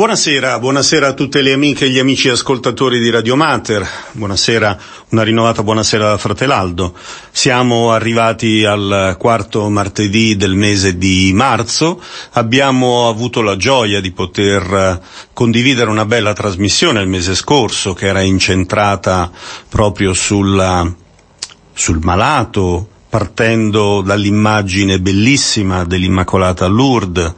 Buonasera, buonasera a tutte le amiche e gli amici ascoltatori di Radio Mater, buonasera, una rinnovata buonasera da Fratelaldo. Siamo arrivati al quarto martedì del mese di marzo, abbiamo avuto la gioia di poter condividere una bella trasmissione il mese scorso che era incentrata proprio sulla, sul malato, partendo dall'immagine bellissima dell'Immacolata Lourdes,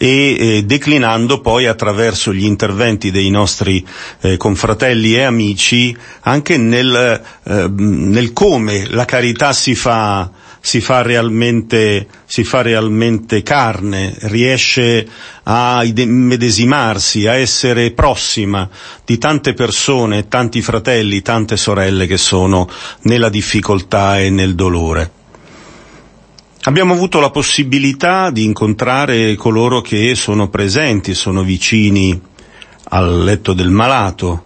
e eh, declinando poi attraverso gli interventi dei nostri eh, confratelli e amici anche nel, eh, nel come la carità si fa, si fa, realmente, si fa realmente carne, riesce a medesimarsi, a essere prossima di tante persone, tanti fratelli, tante sorelle che sono nella difficoltà e nel dolore. Abbiamo avuto la possibilità di incontrare coloro che sono presenti, sono vicini al letto del malato,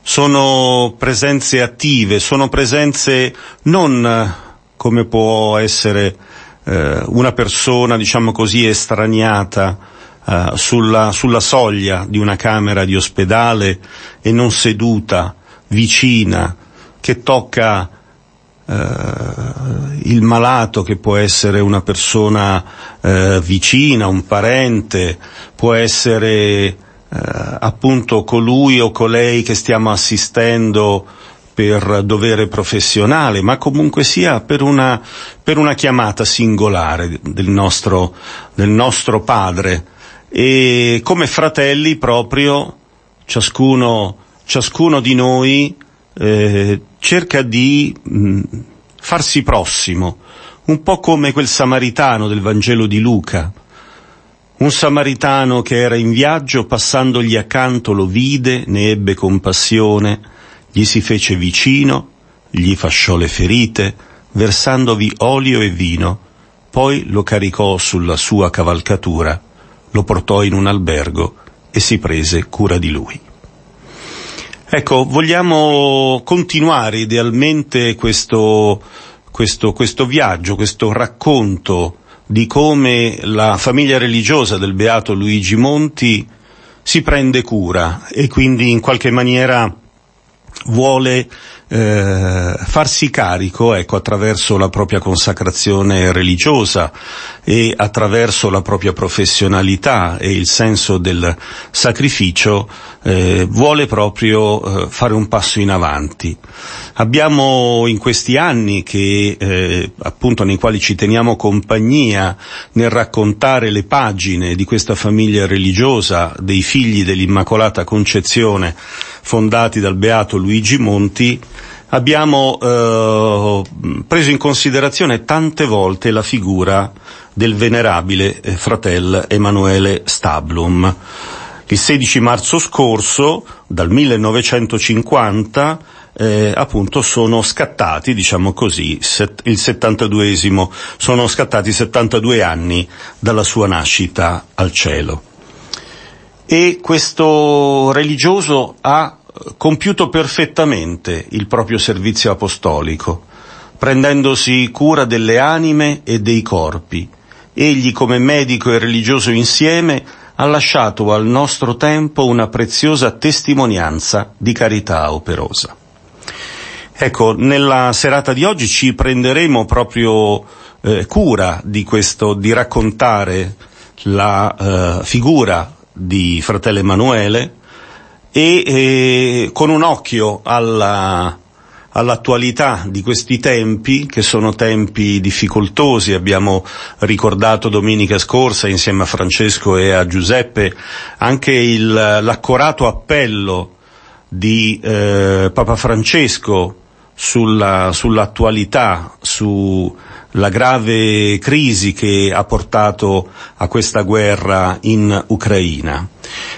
sono presenze attive, sono presenze non come può essere eh, una persona, diciamo così, estraniata eh, sulla, sulla soglia di una camera di ospedale e non seduta, vicina, che tocca eh, il malato che può essere una persona eh, vicina, un parente, può essere eh, appunto colui o colei che stiamo assistendo per dovere professionale, ma comunque sia per una, per una chiamata singolare del nostro, del nostro Padre. E come fratelli proprio ciascuno, ciascuno di noi eh, cerca di mh, mm, farsi prossimo, un po' come quel samaritano del Vangelo di Luca. Un samaritano che era in viaggio, passandogli accanto lo vide, ne ebbe compassione, gli si fece vicino, gli fasciò le ferite, versandovi olio e vino, poi lo caricò sulla sua cavalcatura, lo portò in un albergo e si prese cura di lui. Ecco, vogliamo continuare idealmente questo, questo, questo viaggio, questo racconto di come la famiglia religiosa del beato Luigi Monti si prende cura e quindi in qualche maniera vuole eh, farsi carico, ecco, attraverso la propria consacrazione religiosa e attraverso la propria professionalità e il senso del sacrificio, eh, vuole proprio eh, fare un passo in avanti. Abbiamo in questi anni che, eh, appunto nei quali ci teniamo compagnia nel raccontare le pagine di questa famiglia religiosa dei figli dell'Immacolata Concezione fondati dal beato Luigi Monti, abbiamo eh, preso in considerazione tante volte la figura del venerabile eh, fratello Emanuele Stablum. Il 16 marzo scorso, dal 1950, eh, appunto sono scattati, diciamo così, set, il 72esimo, sono scattati 72 anni dalla sua nascita al cielo e questo religioso ha compiuto perfettamente il proprio servizio apostolico, prendendosi cura delle anime e dei corpi. Egli come medico e religioso insieme ha lasciato al nostro tempo una preziosa testimonianza di carità operosa. Ecco, nella serata di oggi ci prenderemo proprio eh, cura di questo, di raccontare la eh, figura di fratello Emanuele e eh, con un occhio alla, all'attualità di questi tempi, che sono tempi difficoltosi, abbiamo ricordato domenica scorsa insieme a Francesco e a Giuseppe anche il, l'accorato appello di eh, Papa Francesco sulla, sull'attualità, su la grave crisi che ha portato a questa guerra in Ucraina.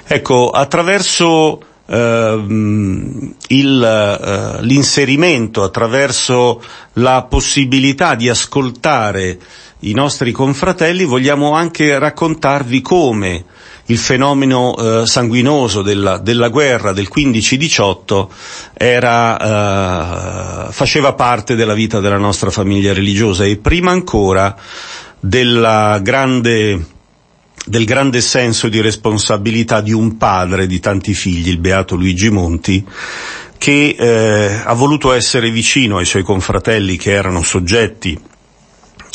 Ecco, attraverso Uh, il, uh, l'inserimento attraverso la possibilità di ascoltare i nostri confratelli, vogliamo anche raccontarvi come il fenomeno eh, sanguinoso della, della, guerra del 15-18 era, eh, faceva parte della vita della nostra famiglia religiosa e prima ancora della grande del grande senso di responsabilità di un padre di tanti figli, il beato Luigi Monti, che eh, ha voluto essere vicino ai suoi confratelli che erano soggetti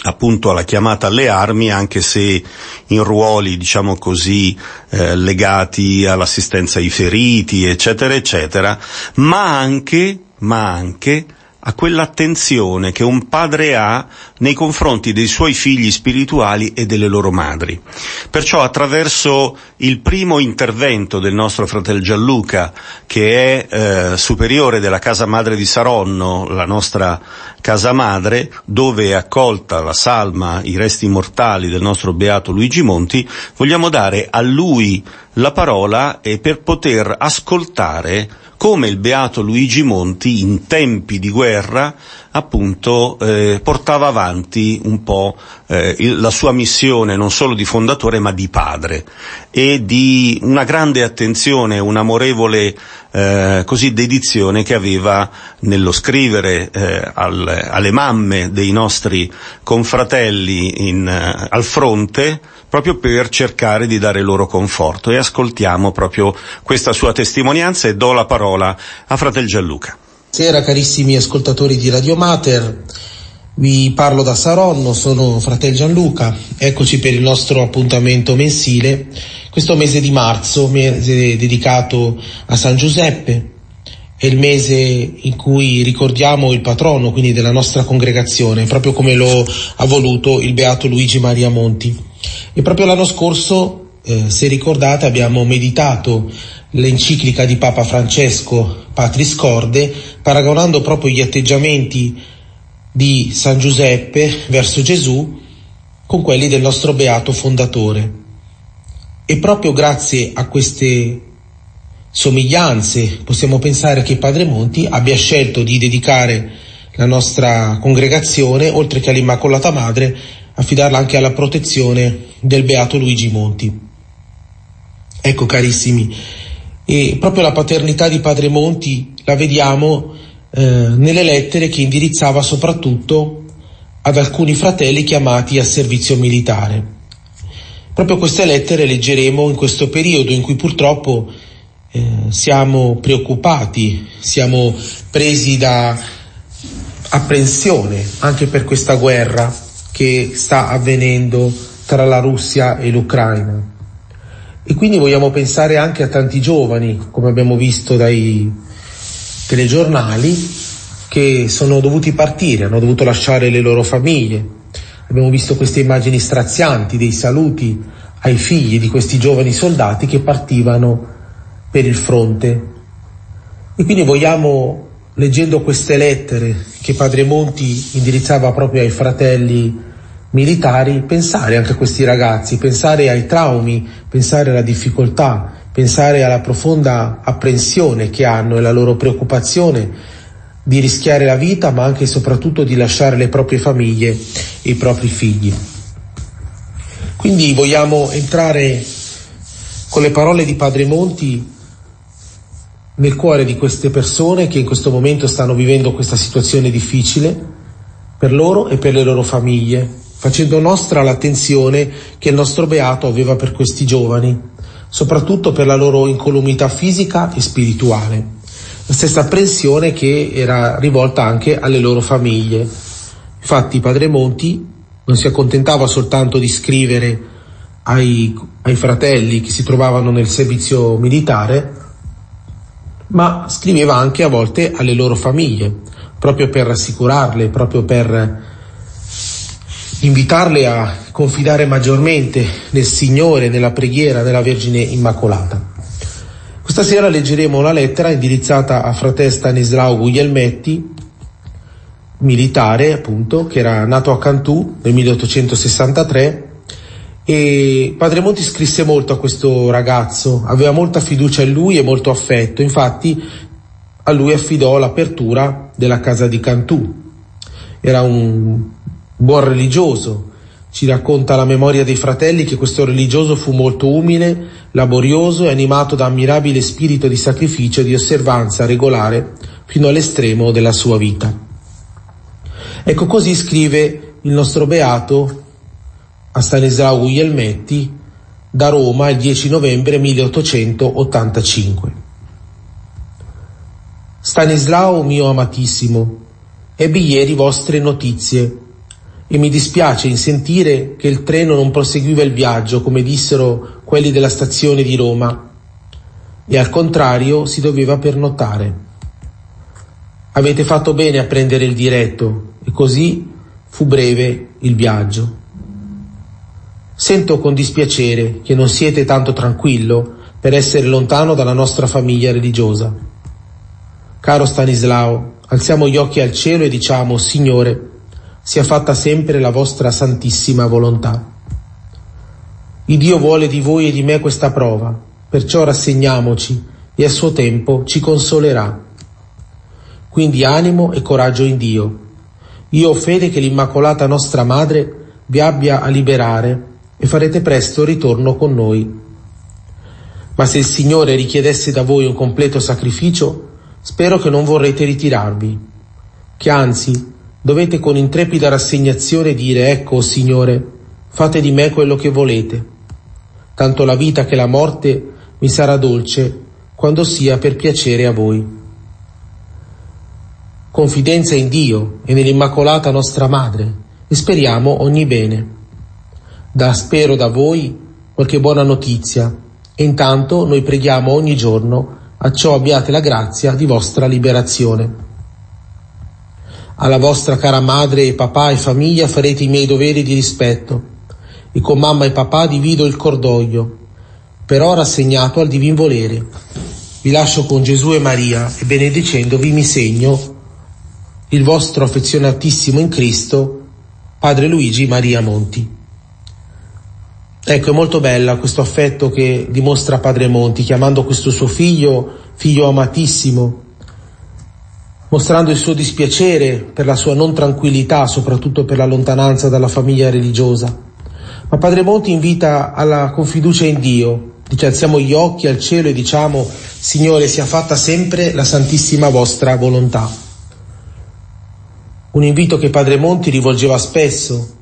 appunto alla chiamata alle armi, anche se in ruoli, diciamo così, eh, legati all'assistenza ai feriti, eccetera, eccetera, ma anche, ma anche a quell'attenzione che un padre ha nei confronti dei suoi figli spirituali e delle loro madri. Perciò attraverso il primo intervento del nostro fratello Gianluca, che è eh, superiore della casa madre di Saronno, la nostra casa madre, dove è accolta la salma, i resti mortali del nostro beato Luigi Monti, vogliamo dare a lui la parola e per poter ascoltare come il beato Luigi Monti in tempi di guerra appunto eh, portava avanti un po' eh, il, la sua missione non solo di fondatore ma di padre. E di una grande attenzione, un'amorevole eh, così dedizione che aveva nello scrivere eh, al, alle mamme dei nostri confratelli in, eh, al fronte proprio per cercare di dare loro conforto e ascoltiamo proprio questa sua testimonianza e do la parola a fratel Gianluca. Buonasera carissimi ascoltatori di Radio Mater, vi parlo da Saronno, sono fratello Gianluca, eccoci per il nostro appuntamento mensile, questo mese di marzo, mese dedicato a San Giuseppe, è il mese in cui ricordiamo il patrono, quindi della nostra congregazione, proprio come lo ha voluto il beato Luigi Maria Monti. E proprio l'anno scorso, eh, se ricordate, abbiamo meditato l'enciclica di Papa Francesco Patris Corde, paragonando proprio gli atteggiamenti di San Giuseppe verso Gesù con quelli del nostro beato fondatore. E proprio grazie a queste somiglianze possiamo pensare che Padre Monti abbia scelto di dedicare la nostra congregazione, oltre che all'Immacolata Madre, affidarla anche alla protezione del beato Luigi Monti. Ecco carissimi, e proprio la paternità di Padre Monti la vediamo eh, nelle lettere che indirizzava soprattutto ad alcuni fratelli chiamati a servizio militare. Proprio queste lettere leggeremo in questo periodo in cui purtroppo eh, siamo preoccupati, siamo presi da apprensione anche per questa guerra che sta avvenendo tra la Russia e l'Ucraina. E quindi vogliamo pensare anche a tanti giovani, come abbiamo visto dai telegiornali, che sono dovuti partire, hanno dovuto lasciare le loro famiglie. Abbiamo visto queste immagini strazianti dei saluti ai figli di questi giovani soldati che partivano per il fronte. E quindi vogliamo, leggendo queste lettere che Padre Monti indirizzava proprio ai fratelli militari, pensare anche a questi ragazzi, pensare ai traumi, pensare alla difficoltà, pensare alla profonda apprensione che hanno e la loro preoccupazione di rischiare la vita, ma anche e soprattutto di lasciare le proprie famiglie e i propri figli. Quindi vogliamo entrare con le parole di Padre Monti nel cuore di queste persone che in questo momento stanno vivendo questa situazione difficile per loro e per le loro famiglie, facendo nostra l'attenzione che il nostro Beato aveva per questi giovani, soprattutto per la loro incolumità fisica e spirituale. La stessa apprensione che era rivolta anche alle loro famiglie. Infatti Padre Monti non si accontentava soltanto di scrivere ai, ai fratelli che si trovavano nel servizio militare, ma scriveva anche a volte alle loro famiglie, proprio per rassicurarle, proprio per invitarle a confidare maggiormente nel Signore, nella preghiera nella Vergine Immacolata. Questa sera leggeremo una lettera indirizzata a fratello Stanislao Guglielmetti, militare appunto, che era nato a Cantù nel 1863 e Padre Monti scrisse molto a questo ragazzo, aveva molta fiducia in lui e molto affetto, infatti a lui affidò l'apertura della casa di Cantù. Era un buon religioso. Ci racconta la memoria dei fratelli che questo religioso fu molto umile, laborioso e animato da ammirabile spirito di sacrificio e di osservanza regolare fino all'estremo della sua vita. Ecco così scrive il nostro beato a Stanislao Guglielmetti da Roma il 10 novembre 1885. Stanislao mio amatissimo, ebbi ieri vostre notizie e mi dispiace in sentire che il treno non proseguiva il viaggio come dissero quelli della stazione di Roma e al contrario si doveva pernottare. Avete fatto bene a prendere il diretto e così fu breve il viaggio. Sento con dispiacere che non siete tanto tranquillo per essere lontano dalla nostra famiglia religiosa. Caro Stanislao, alziamo gli occhi al cielo e diciamo, Signore, sia fatta sempre la vostra santissima volontà. Il Dio vuole di voi e di me questa prova, perciò rassegniamoci e a suo tempo ci consolerà. Quindi animo e coraggio in Dio. Io ho fede che l'Immacolata nostra Madre vi abbia a liberare e farete presto ritorno con noi. Ma se il Signore richiedesse da voi un completo sacrificio, spero che non vorrete ritirarvi, che anzi dovete con intrepida rassegnazione dire ecco, oh Signore, fate di me quello che volete. Tanto la vita che la morte mi sarà dolce quando sia per piacere a voi. Confidenza in Dio e nell'Immacolata nostra Madre e speriamo ogni bene. Da spero da voi qualche buona notizia e intanto noi preghiamo ogni giorno a ciò abbiate la grazia di vostra liberazione. Alla vostra cara madre e papà e famiglia farete i miei doveri di rispetto e con mamma e papà divido il cordoglio, però rassegnato al divin volere. Vi lascio con Gesù e Maria e benedicendovi mi segno il vostro affezionatissimo in Cristo, Padre Luigi Maria Monti. Ecco, è molto bella questo affetto che dimostra Padre Monti, chiamando questo suo figlio figlio amatissimo, mostrando il suo dispiacere per la sua non tranquillità, soprattutto per la lontananza dalla famiglia religiosa. Ma Padre Monti invita alla confiducia in Dio, dice alziamo gli occhi al cielo e diciamo Signore sia fatta sempre la santissima vostra volontà. Un invito che Padre Monti rivolgeva spesso,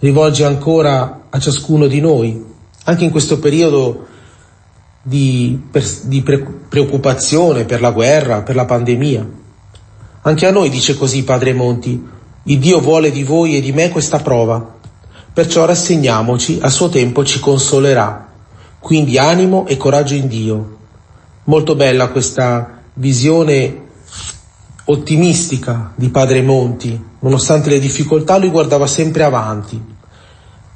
rivolge ancora a ciascuno di noi, anche in questo periodo di, per, di pre, preoccupazione per la guerra, per la pandemia. Anche a noi dice così Padre Monti, il Dio vuole di voi e di me questa prova, perciò rassegniamoci, a suo tempo ci consolerà. Quindi animo e coraggio in Dio. Molto bella questa visione ottimistica di Padre Monti, nonostante le difficoltà lui guardava sempre avanti.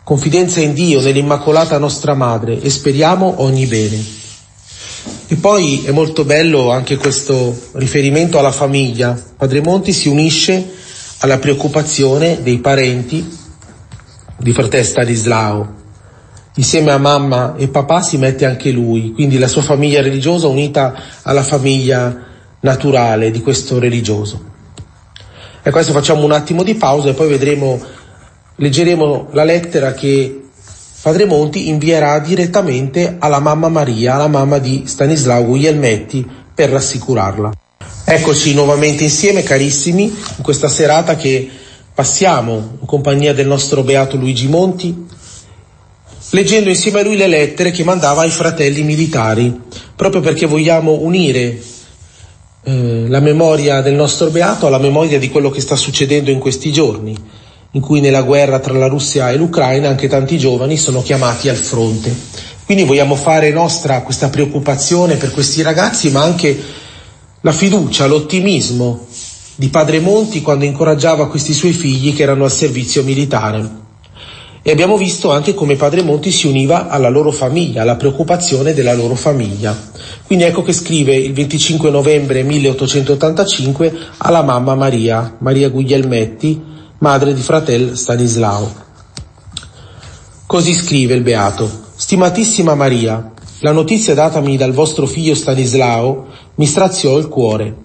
Confidenza in Dio, nell'Immacolata nostra Madre e speriamo ogni bene. E poi è molto bello anche questo riferimento alla famiglia. Padre Monti si unisce alla preoccupazione dei parenti di fratello Stanislao. Insieme a mamma e papà si mette anche lui, quindi la sua famiglia religiosa unita alla famiglia naturale di questo religioso. E adesso facciamo un attimo di pausa e poi vedremo, leggeremo la lettera che Padre Monti invierà direttamente alla mamma Maria, alla mamma di Stanislao Guglielmetti, per rassicurarla. Eccoci nuovamente insieme, carissimi, in questa serata che passiamo in compagnia del nostro beato Luigi Monti, leggendo insieme a lui le lettere che mandava ai fratelli militari, proprio perché vogliamo unire eh, la memoria del nostro beato alla memoria di quello che sta succedendo in questi giorni, in cui nella guerra tra la Russia e l'Ucraina anche tanti giovani sono chiamati al fronte. Quindi vogliamo fare nostra questa preoccupazione per questi ragazzi, ma anche la fiducia, l'ottimismo di Padre Monti quando incoraggiava questi suoi figli che erano al servizio militare. E abbiamo visto anche come Padre Monti si univa alla loro famiglia, alla preoccupazione della loro famiglia. Quindi ecco che scrive il 25 novembre 1885 alla mamma Maria, Maria Guglielmetti, madre di fratel Stanislao. Così scrive il Beato. Stimatissima Maria, la notizia datami dal vostro figlio Stanislao mi straziò il cuore,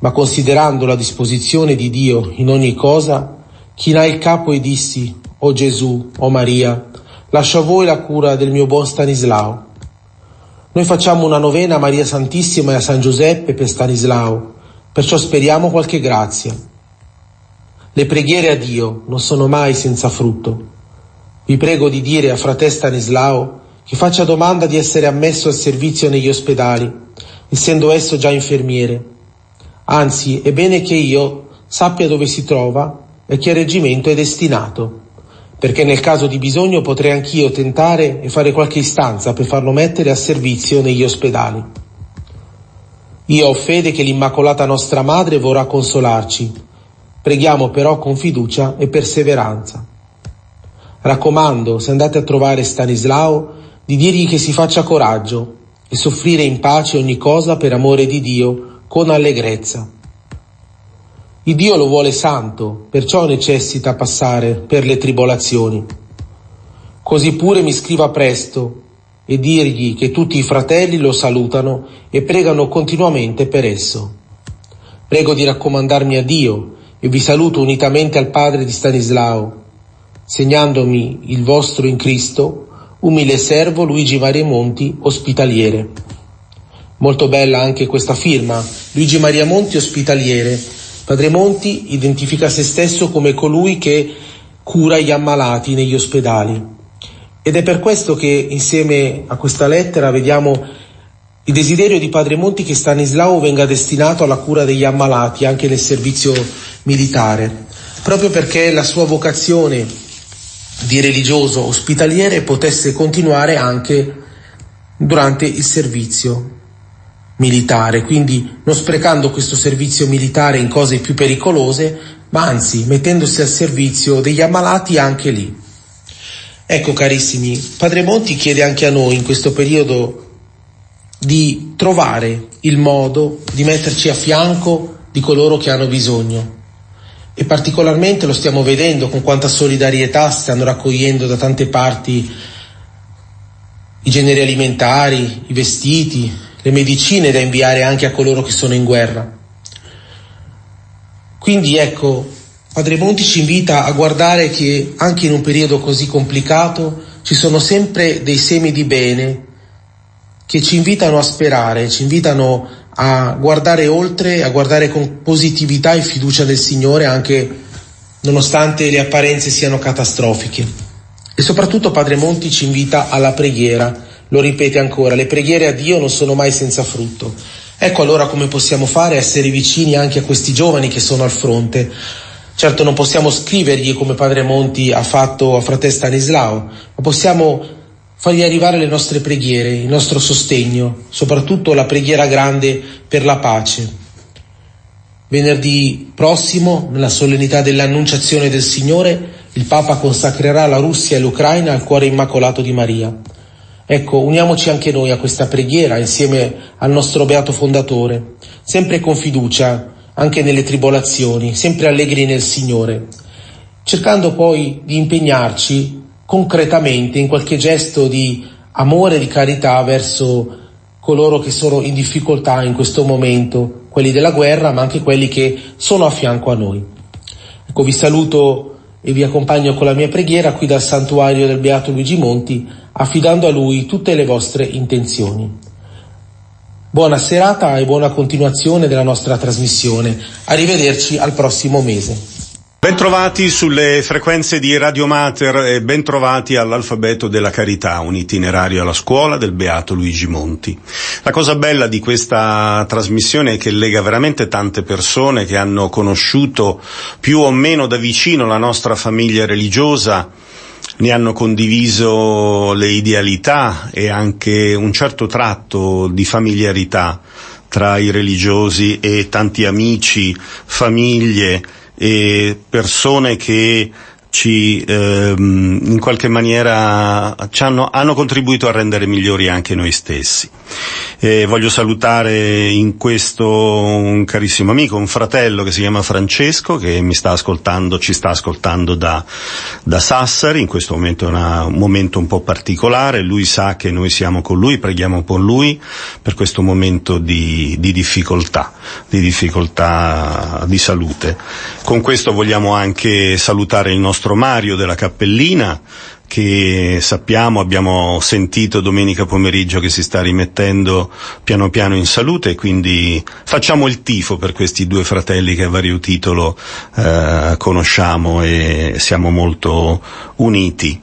ma considerando la disposizione di Dio in ogni cosa, chinai il capo e dissi, o oh Gesù, o oh Maria, lascio a voi la cura del mio buon Stanislao. Noi facciamo una novena a Maria Santissima e a San Giuseppe per Stanislao, perciò speriamo qualche grazia. Le preghiere a Dio non sono mai senza frutto. Vi prego di dire a frate Stanislao che faccia domanda di essere ammesso al servizio negli ospedali, essendo esso già infermiere. Anzi, è bene che io sappia dove si trova e che reggimento è destinato, perché nel caso di bisogno potrei anch'io tentare e fare qualche istanza per farlo mettere a servizio negli ospedali. Io ho fede che l'Immacolata nostra Madre vorrà consolarci. Preghiamo però con fiducia e perseveranza. Raccomando, se andate a trovare Stanislao, di dirgli che si faccia coraggio e soffrire in pace ogni cosa per amore di Dio con allegrezza. Il Dio lo vuole santo, perciò necessita passare per le tribolazioni. Così pure mi scriva presto e dirgli che tutti i fratelli lo salutano e pregano continuamente per esso. Prego di raccomandarmi a Dio e vi saluto unitamente al padre di Stanislao, segnandomi il vostro in Cristo, umile servo Luigi Maria Monti, ospitaliere. Molto bella anche questa firma, Luigi Maria Monti, ospitaliere. Padre Monti identifica se stesso come colui che cura gli ammalati negli ospedali. Ed è per questo che insieme a questa lettera vediamo il desiderio di Padre Monti che Stanislao venga destinato alla cura degli ammalati anche nel servizio militare, proprio perché la sua vocazione di religioso ospitaliere potesse continuare anche durante il servizio militare, quindi non sprecando questo servizio militare in cose più pericolose, ma anzi mettendosi al servizio degli ammalati anche lì. Ecco carissimi, Padre Monti chiede anche a noi in questo periodo di trovare il modo di metterci a fianco di coloro che hanno bisogno. E particolarmente lo stiamo vedendo con quanta solidarietà stanno raccogliendo da tante parti i generi alimentari, i vestiti, le medicine da inviare anche a coloro che sono in guerra. Quindi ecco, Padre Monti ci invita a guardare che anche in un periodo così complicato ci sono sempre dei semi di bene che ci invitano a sperare, ci invitano a guardare oltre, a guardare con positività e fiducia nel Signore anche nonostante le apparenze siano catastrofiche. E soprattutto Padre Monti ci invita alla preghiera, lo ripete ancora, le preghiere a Dio non sono mai senza frutto. Ecco allora come possiamo fare, essere vicini anche a questi giovani che sono al fronte. Certo non possiamo scrivergli come Padre Monti ha fatto a fratello Stanislao, ma possiamo fargli arrivare le nostre preghiere, il nostro sostegno, soprattutto la preghiera grande per la pace. Venerdì prossimo, nella solennità dell'annunciazione del Signore, il Papa consacrerà la Russia e l'Ucraina al cuore immacolato di Maria. Ecco, uniamoci anche noi a questa preghiera insieme al nostro beato fondatore, sempre con fiducia, anche nelle tribolazioni, sempre allegri nel Signore, cercando poi di impegnarci concretamente in qualche gesto di amore di carità verso coloro che sono in difficoltà in questo momento, quelli della guerra, ma anche quelli che sono a fianco a noi. Ecco, vi saluto e vi accompagno con la mia preghiera qui dal santuario del Beato Luigi Monti, affidando a lui tutte le vostre intenzioni. Buona serata e buona continuazione della nostra trasmissione. Arrivederci al prossimo mese. Bentrovati sulle frequenze di Radio Mater e bentrovati all'Alfabeto della Carità, un itinerario alla scuola del Beato Luigi Monti. La cosa bella di questa trasmissione è che lega veramente tante persone che hanno conosciuto più o meno da vicino la nostra famiglia religiosa, ne hanno condiviso le idealità e anche un certo tratto di familiarità tra i religiosi e tanti amici, famiglie, persone che ci ehm, in qualche maniera ci hanno, hanno, contribuito a rendere migliori anche noi stessi. E voglio salutare in questo un carissimo amico, un fratello che si chiama Francesco, che mi sta ascoltando, ci sta ascoltando da, da Sassari, in questo momento è una, un momento un po' particolare, lui sa che noi siamo con lui, preghiamo con lui per questo momento di, di difficoltà, di difficoltà di salute. Con questo vogliamo anche salutare il nostro Mario della Cappellina, che sappiamo, abbiamo sentito domenica pomeriggio che si sta rimettendo piano piano in salute quindi facciamo il tifo per questi due fratelli che a vario titolo eh, conosciamo e siamo molto uniti.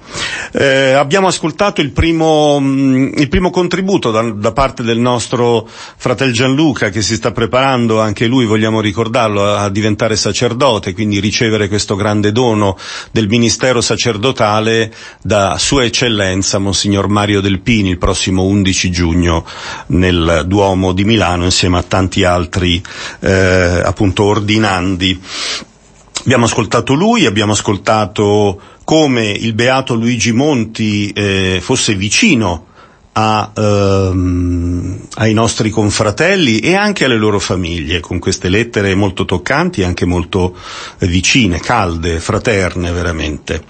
Eh, abbiamo ascoltato il primo, mm, il primo contributo da, da, parte del nostro fratello Gianluca che si sta preparando, anche lui vogliamo ricordarlo, a diventare sacerdote, quindi ricevere questo grande dono del ministero sacerdotale da Sua Eccellenza Monsignor Mario Delpini il prossimo 11 giugno nel Duomo di Milano insieme a tanti altri eh, appunto ordinandi. Abbiamo ascoltato lui, abbiamo ascoltato come il beato Luigi Monti eh, fosse vicino a, ehm, ai nostri confratelli e anche alle loro famiglie, con queste lettere molto toccanti e anche molto eh, vicine, calde, fraterne veramente.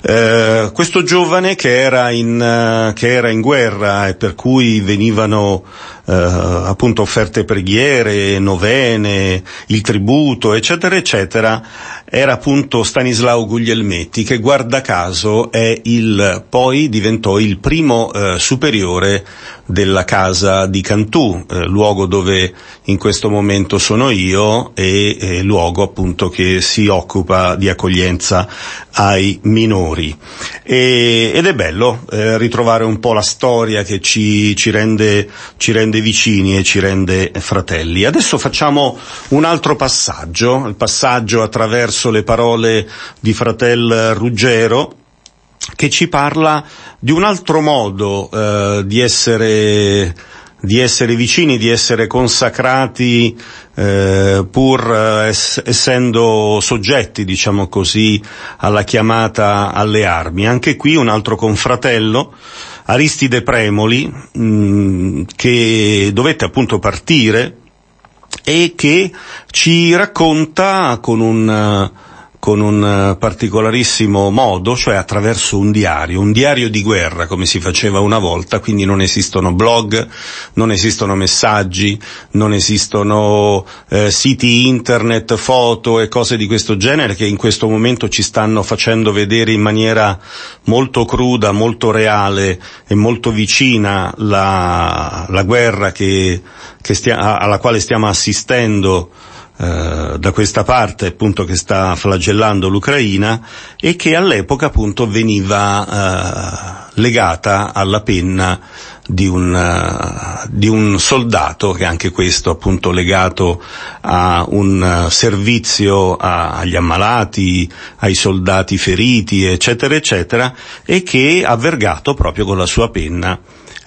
Eh, questo giovane che era, in, uh, che era in guerra e per cui venivano eh, appunto offerte preghiere, novene, il tributo, eccetera, eccetera, era appunto Stanislao Guglielmetti che guarda caso è il, poi diventò il primo eh, superiore della casa di Cantù, eh, luogo dove in questo momento sono io e eh, luogo appunto che si occupa di accoglienza ai minori. E, ed è bello eh, ritrovare un po' la storia che ci, ci, rende, ci rende vicini e ci rende fratelli. Adesso facciamo un altro passaggio, il passaggio attraverso le parole di fratel Ruggero, che ci parla di un altro modo eh, di essere di essere vicini, di essere consacrati eh, pur eh, ess- essendo soggetti, diciamo così, alla chiamata alle armi. Anche qui un altro confratello, Aristide Premoli, mh, mm, che dovette appunto partire e che ci racconta con un con un eh, particolarissimo modo, cioè attraverso un diario, un diario di guerra come si faceva una volta, quindi non esistono blog, non esistono messaggi, non esistono eh, siti internet, foto e cose di questo genere che in questo momento ci stanno facendo vedere in maniera molto cruda, molto reale e molto vicina la, la guerra che, che stia, alla quale stiamo assistendo eh, da questa parte appunto che sta flagellando l'Ucraina e che all'epoca appunto veniva eh, legata alla penna di un, uh, di un, soldato che anche questo appunto legato a un servizio a, agli ammalati, ai soldati feriti eccetera eccetera e che ha vergato proprio con la sua penna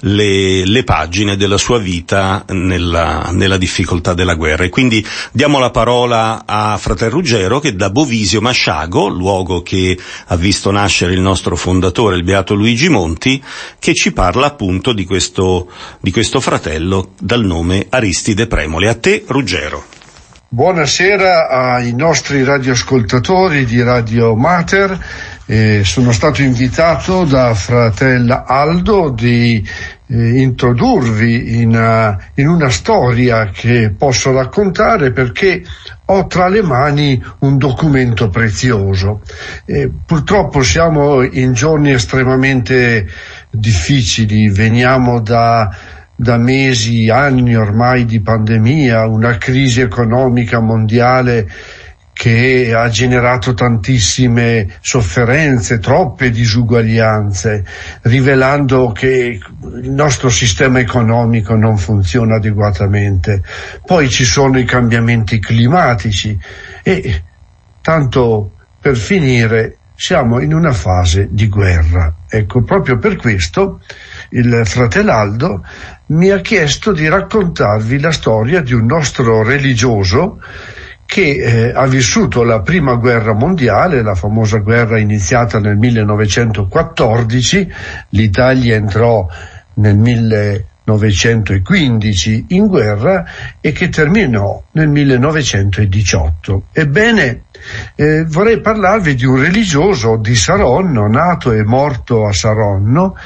le, le pagine della sua vita nella, nella, difficoltà della guerra. E quindi diamo la parola a Frater Ruggero che da Bovisio Masciago, luogo che ha visto nascere il nostro fondatore, il Beato Luigi Monti, che ci parla appunto di questo, di questo fratello dal nome Aristide Premoli. A te Ruggero. Buonasera ai nostri radioascoltatori di Radio Mater eh, sono stato invitato da fratello Aldo di eh, introdurvi in, uh, in, una storia che posso raccontare perché ho tra le mani un documento prezioso. Eh, purtroppo siamo in giorni estremamente difficili, veniamo da da mesi, anni ormai di pandemia, una crisi economica mondiale che ha generato tantissime sofferenze, troppe disuguaglianze, rivelando che il nostro sistema economico non funziona adeguatamente. Poi ci sono i cambiamenti climatici e, tanto per finire, siamo in una fase di guerra. Ecco, proprio per questo il fratellaldo mi ha chiesto di raccontarvi la storia di un nostro religioso che eh, ha vissuto la prima guerra mondiale, la famosa guerra iniziata nel 1914, l'Italia entrò nel 1915 in guerra e che terminò nel 1918. Ebbene, eh, vorrei parlarvi di un religioso di Saronno, nato e morto a Saronno,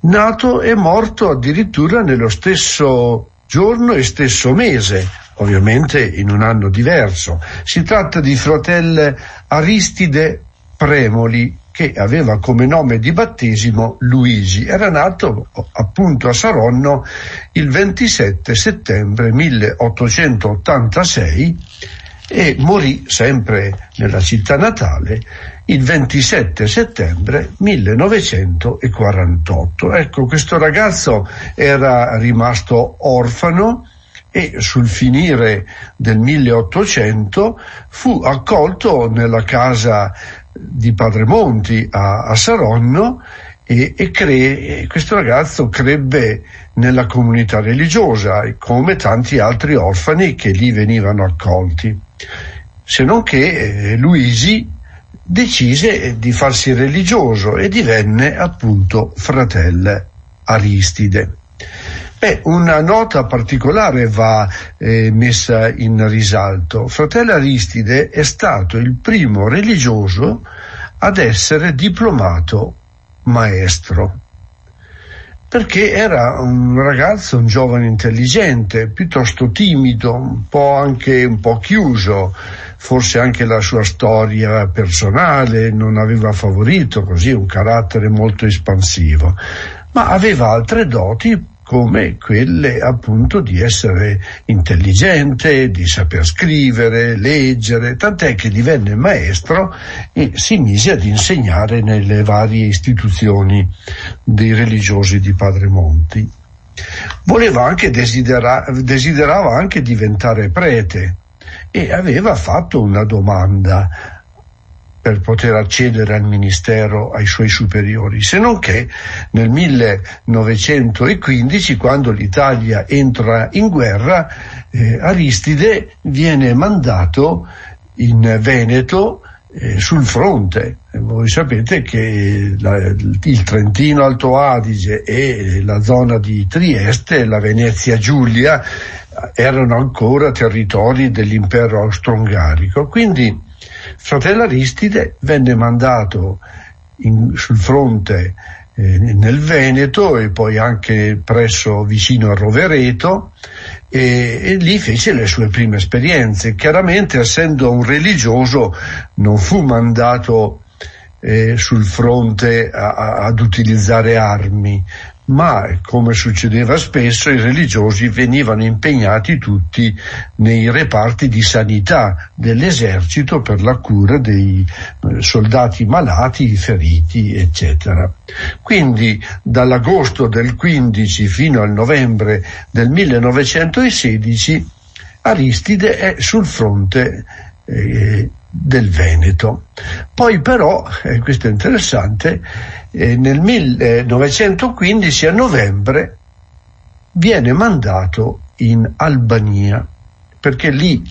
nato e morto addirittura nello stesso giorno e stesso mese, ovviamente in un anno diverso. Si tratta di fratello Aristide Premoli, che aveva come nome di battesimo Luigi. Era nato appunto a Saronno il 27 settembre 1886 e morì sempre nella città natale il 27 settembre 1948. Ecco, questo ragazzo era rimasto orfano e sul finire del 1800 fu accolto nella casa di Padre Monti a, a Saronno e, e cre- questo ragazzo crebbe nella comunità religiosa come tanti altri orfani che lì venivano accolti. Se non che eh, Luigi decise di farsi religioso e divenne appunto fratelle Aristide. Beh, una nota particolare va eh, messa in risalto. Fratello Aristide è stato il primo religioso ad essere diplomato maestro perché era un ragazzo, un giovane intelligente, piuttosto timido, un po' anche un po' chiuso, forse anche la sua storia personale non aveva favorito così un carattere molto espansivo, ma aveva altre doti come quelle appunto di essere intelligente, di saper scrivere, leggere, tant'è che divenne maestro e si mise ad insegnare nelle varie istituzioni dei religiosi di Padre Monti. Voleva anche desidera- desiderava anche diventare prete e aveva fatto una domanda per poter accedere al ministero ai suoi superiori, se non che nel 1915, quando l'Italia entra in guerra, eh, Aristide viene mandato in Veneto eh, sul fronte. E voi sapete che la, il Trentino Alto Adige e la zona di Trieste, la Venezia Giulia, erano ancora territori dell'impero austro-ungarico. Quindi Fratello Aristide venne mandato in, sul fronte eh, nel Veneto e poi anche presso vicino a Rovereto e, e, lì fece le sue prime esperienze. Chiaramente essendo un religioso non fu mandato eh, sul fronte a, a, ad utilizzare armi, ma come succedeva spesso i religiosi venivano impegnati tutti nei reparti di sanità dell'esercito per la cura dei eh, soldati malati, feriti, eccetera. Quindi dall'agosto del 15 fino al novembre del 1916 Aristide è sul fronte eh, del Veneto. Poi però, e eh, questo è interessante, eh, nel 1915 a novembre viene mandato in Albania, perché lì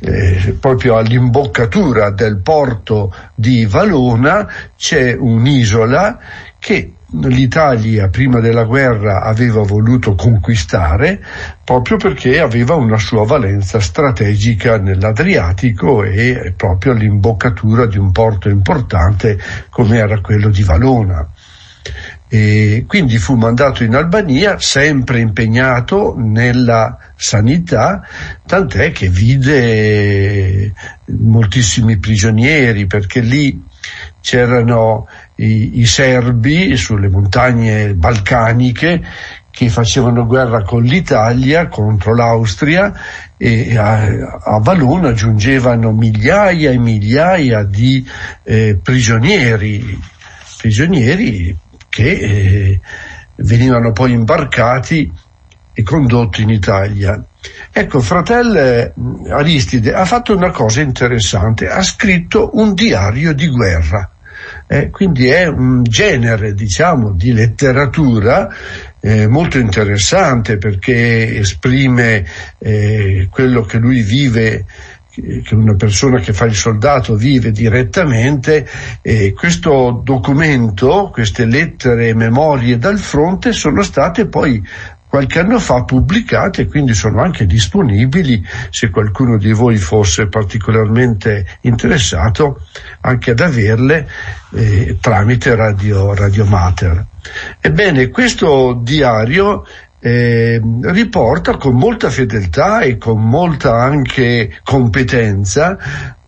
eh, proprio all'imboccatura del porto di Valona c'è un'isola che l'Italia prima della guerra aveva voluto conquistare proprio perché aveva una sua valenza strategica nell'Adriatico e proprio all'imboccatura di un porto importante come era quello di Valona. E quindi fu mandato in Albania, sempre impegnato nella sanità, tant'è che vide moltissimi prigionieri, perché lì c'erano i, i serbi sulle montagne balcaniche che facevano guerra con l'Italia contro l'Austria e a, a Valona giungevano migliaia e migliaia di eh, prigionieri, prigionieri che eh, venivano poi imbarcati e condotti in Italia. Ecco, fratello Aristide ha fatto una cosa interessante, ha scritto un diario di guerra eh, quindi è un genere, diciamo, di letteratura eh, molto interessante perché esprime eh, quello che lui vive che una persona che fa il soldato vive direttamente e questo documento, queste lettere e memorie dal fronte sono state poi qualche anno fa pubblicate e quindi sono anche disponibili se qualcuno di voi fosse particolarmente interessato anche ad averle eh, tramite Radio, Radio Mater. Ebbene, questo diario eh, riporta con molta fedeltà e con molta anche competenza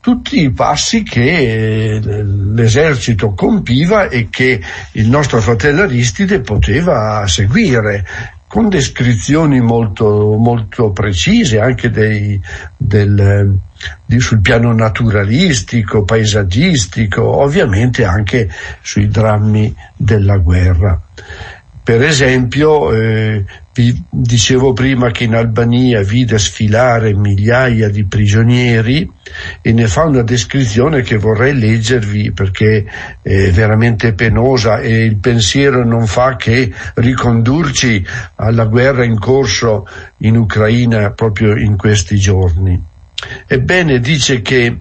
tutti i passi che l'esercito compiva e che il nostro fratello Aristide poteva seguire con descrizioni molto, molto precise anche dei, del, di, sul piano naturalistico, paesaggistico, ovviamente anche sui drammi della guerra. Per esempio, eh, vi dicevo prima che in Albania vide sfilare migliaia di prigionieri e ne fa una descrizione che vorrei leggervi perché è veramente penosa e il pensiero non fa che ricondurci alla guerra in corso in Ucraina proprio in questi giorni. Ebbene, dice che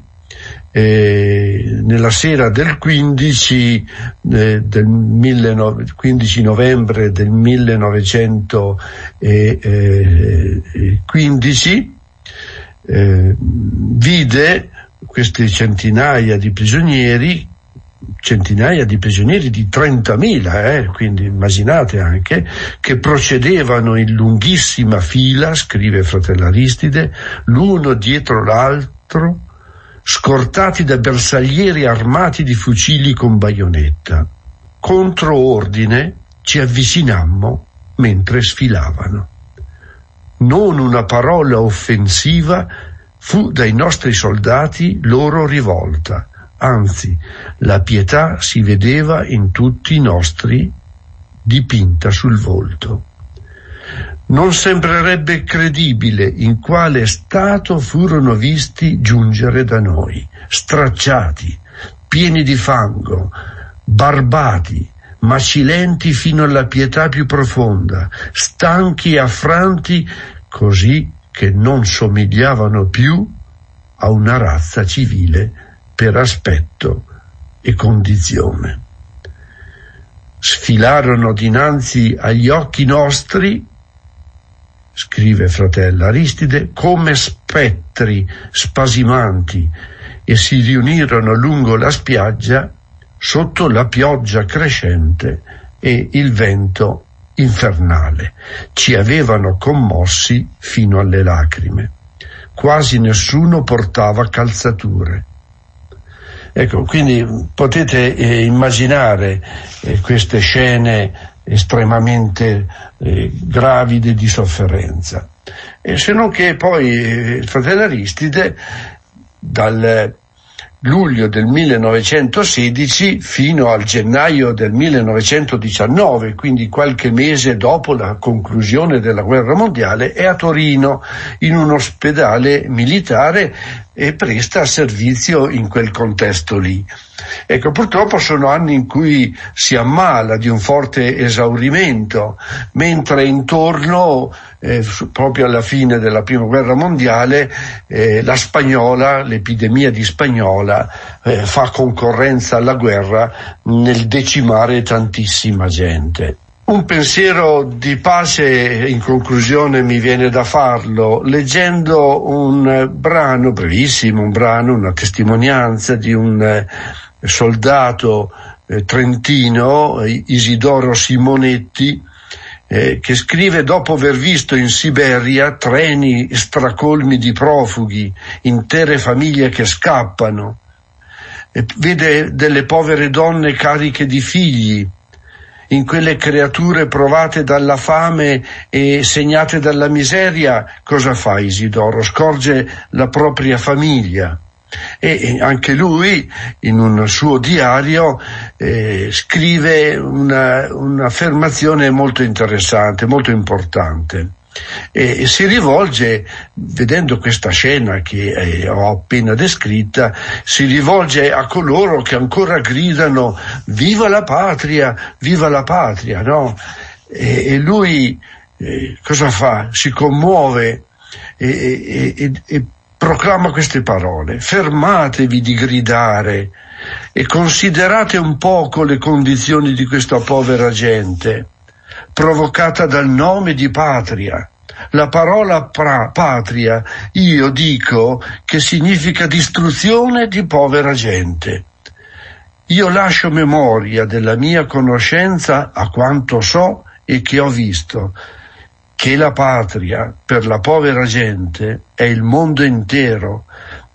eh, nella sera del 15, eh, del 19, 15 novembre del 1915 eh, vide queste centinaia di prigionieri centinaia di prigionieri di 30.000, eh, quindi immaginate anche, che procedevano in lunghissima fila, scrive fratello Aristide, l'uno dietro l'altro, scortati da bersaglieri armati di fucili con baionetta. Contro ordine ci avvicinammo mentre sfilavano. Non una parola offensiva fu dai nostri soldati loro rivolta, anzi la pietà si vedeva in tutti i nostri dipinta sul volto. Non sembrerebbe credibile in quale stato furono visti giungere da noi, stracciati, pieni di fango, barbati, macilenti fino alla pietà più profonda, stanchi e affranti, così che non somigliavano più a una razza civile per aspetto e condizione. Sfilarono dinanzi agli occhi nostri scrive fratello Aristide, come spettri spasimanti e si riunirono lungo la spiaggia sotto la pioggia crescente e il vento infernale. Ci avevano commossi fino alle lacrime. Quasi nessuno portava calzature. Ecco, quindi potete eh, immaginare eh, queste scene estremamente eh, gravide di sofferenza. E se non che poi il eh, fratello Aristide dal luglio del 1916 fino al gennaio del 1919, quindi qualche mese dopo la conclusione della guerra mondiale, è a Torino in un ospedale militare e presta servizio in quel contesto lì. Ecco, purtroppo sono anni in cui si ammala di un forte esaurimento, mentre intorno, eh, proprio alla fine della prima guerra mondiale, eh, la spagnola, l'epidemia di spagnola, eh, fa concorrenza alla guerra nel decimare tantissima gente. Un pensiero di pace in conclusione mi viene da farlo leggendo un brano brevissimo, un brano, una testimonianza di un eh, soldato eh, trentino, Isidoro Simonetti, eh, che scrive dopo aver visto in Siberia treni stracolmi di profughi, intere famiglie che scappano, vede delle povere donne cariche di figli, in quelle creature provate dalla fame e segnate dalla miseria, cosa fa Isidoro? Scorge la propria famiglia. E anche lui in un suo diario eh, scrive una, un'affermazione molto interessante, molto importante e, si rivolge, vedendo questa scena che eh, ho appena descritta, si rivolge a coloro che ancora gridano viva la patria, viva la patria, no? E, e lui eh, cosa fa? Si commuove e, e, e proclama queste parole, fermatevi di gridare e considerate un poco le condizioni di questa povera gente provocata dal nome di patria. La parola pra, patria, io dico che significa distruzione di povera gente. Io lascio memoria della mia conoscenza a quanto so e che ho visto, che la patria per la povera gente è il mondo intero,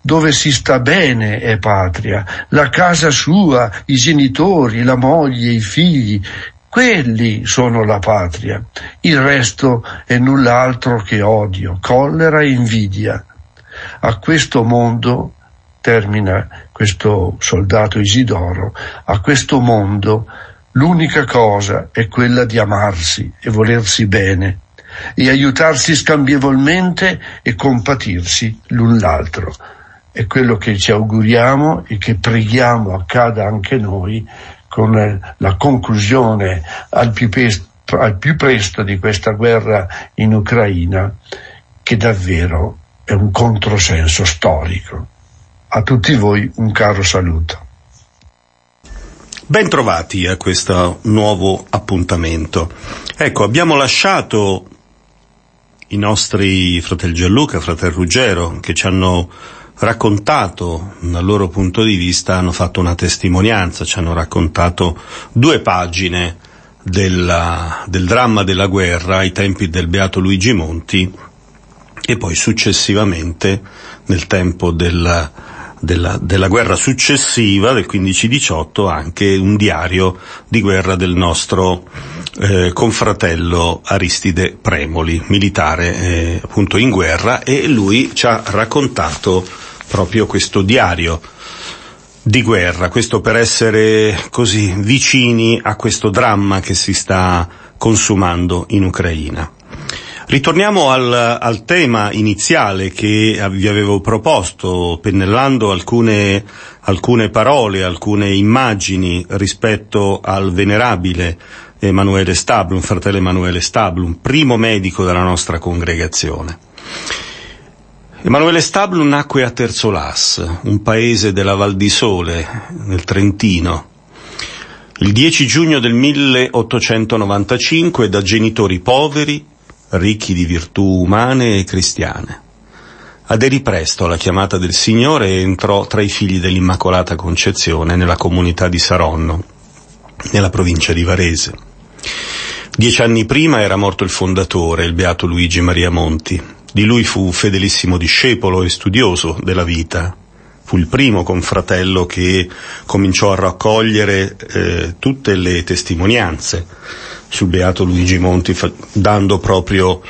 dove si sta bene è patria, la casa sua, i genitori, la moglie, i figli, quelli sono la patria. Il resto è null'altro che odio, collera e invidia. A questo mondo, termina questo soldato Isidoro, a questo mondo l'unica cosa è quella di amarsi e volersi bene e aiutarsi scambievolmente e compatirsi l'un l'altro. È quello che ci auguriamo e che preghiamo accada anche noi con la conclusione al più, presto, al più presto di questa guerra in Ucraina, che davvero è un controsenso storico. A tutti voi un caro saluto. Bentrovati a questo nuovo appuntamento. Ecco, abbiamo lasciato i nostri fratelli Gianluca, fratello Ruggero, che ci hanno raccontato dal loro punto di vista, hanno fatto una testimonianza, ci hanno raccontato due pagine della, del dramma della guerra ai tempi del Beato Luigi Monti e poi successivamente nel tempo della, della, della guerra successiva del 15-18 anche un diario di guerra del nostro eh, confratello Aristide Premoli, militare eh, appunto in guerra e lui ci ha raccontato proprio questo diario di guerra, questo per essere così vicini a questo dramma che si sta consumando in Ucraina. Ritorniamo al, al, tema iniziale che vi avevo proposto, pennellando alcune, alcune parole, alcune immagini rispetto al venerabile Emanuele Stablum, fratello Emanuele Stablum, primo medico della nostra congregazione. Emanuele Stablum nacque a Terzolas, un paese della Val di Sole, nel Trentino, il 10 giugno del 1895 da genitori poveri, ricchi di virtù umane e cristiane. Aderì presto alla chiamata del Signore e entrò tra i figli dell'Immacolata Concezione nella comunità di Saronno, nella provincia di Varese. Dieci anni prima era morto il fondatore, il beato Luigi Maria Monti. Di lui fu fedelissimo discepolo e studioso della vita. Fu il primo confratello che cominciò a raccogliere eh, tutte le testimonianze sul beato Luigi Monti, fa- dando proprio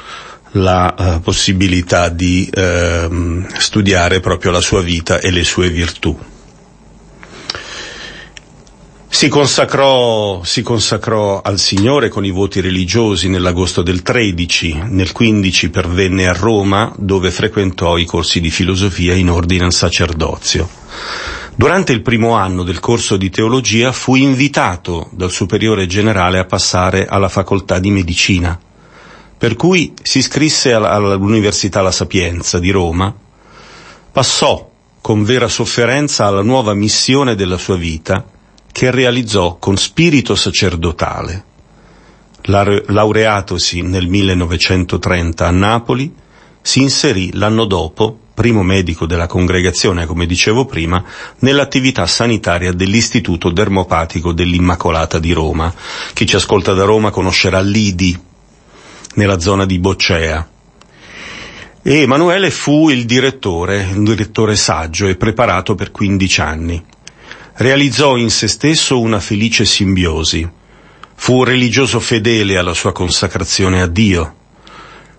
la uh, possibilità di uh, studiare proprio la sua vita e le sue virtù. Si consacrò, si consacrò, al Signore con i voti religiosi nell'agosto del 13, nel 15 pervenne a Roma dove frequentò i corsi di filosofia in ordine al sacerdozio. Durante il primo anno del corso di teologia fu invitato dal superiore generale a passare alla facoltà di medicina, per cui si iscrisse all'Università La Sapienza di Roma, passò con vera sofferenza alla nuova missione della sua vita, che realizzò con spirito sacerdotale. Laureatosi nel 1930 a Napoli, si inserì l'anno dopo primo medico della congregazione, come dicevo prima, nell'attività sanitaria dell'Istituto Dermopatico dell'Immacolata di Roma. Chi ci ascolta da Roma conoscerà l'IDI, nella zona di Boccea. E Emanuele fu il direttore, un direttore saggio e preparato per 15 anni. Realizzò in se stesso una felice simbiosi. Fu religioso fedele alla sua consacrazione a Dio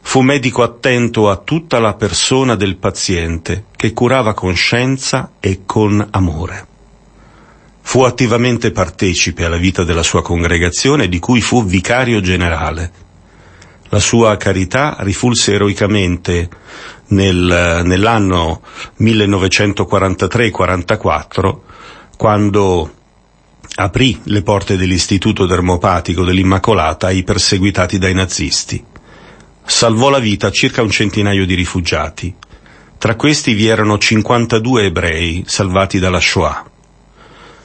Fu medico attento a tutta la persona del paziente, che curava con scienza e con amore. Fu attivamente partecipe alla vita della sua congregazione, di cui fu vicario generale. La sua carità rifulse eroicamente nel, nell'anno 1943-44, quando aprì le porte dell'Istituto Dermopatico dell'Immacolata ai perseguitati dai nazisti salvò la vita a circa un centinaio di rifugiati. Tra questi vi erano 52 ebrei salvati dalla Shoah.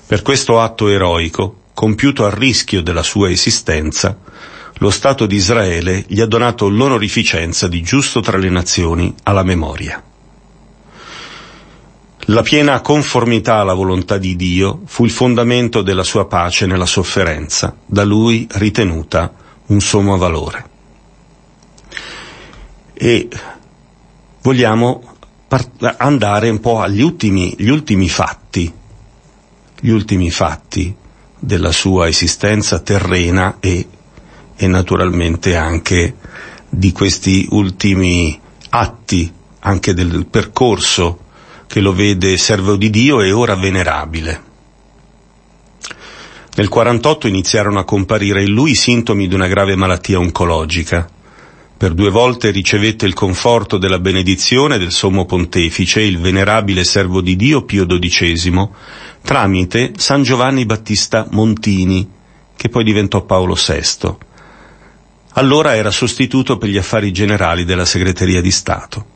Per questo atto eroico, compiuto a rischio della sua esistenza, lo Stato di Israele gli ha donato l'onorificenza di giusto tra le nazioni alla memoria. La piena conformità alla volontà di Dio fu il fondamento della sua pace nella sofferenza, da lui ritenuta un sommo valore. E vogliamo andare un po' agli ultimi, gli ultimi fatti, gli ultimi fatti della sua esistenza terrena e, e naturalmente anche di questi ultimi atti, anche del percorso che lo vede servo di Dio e ora venerabile. Nel 48 iniziarono a comparire in lui i sintomi di una grave malattia oncologica. Per due volte ricevette il conforto della benedizione del Sommo Pontefice, il venerabile servo di Dio Pio XII, tramite San Giovanni Battista Montini, che poi diventò Paolo VI. Allora era sostituto per gli affari generali della segreteria di Stato.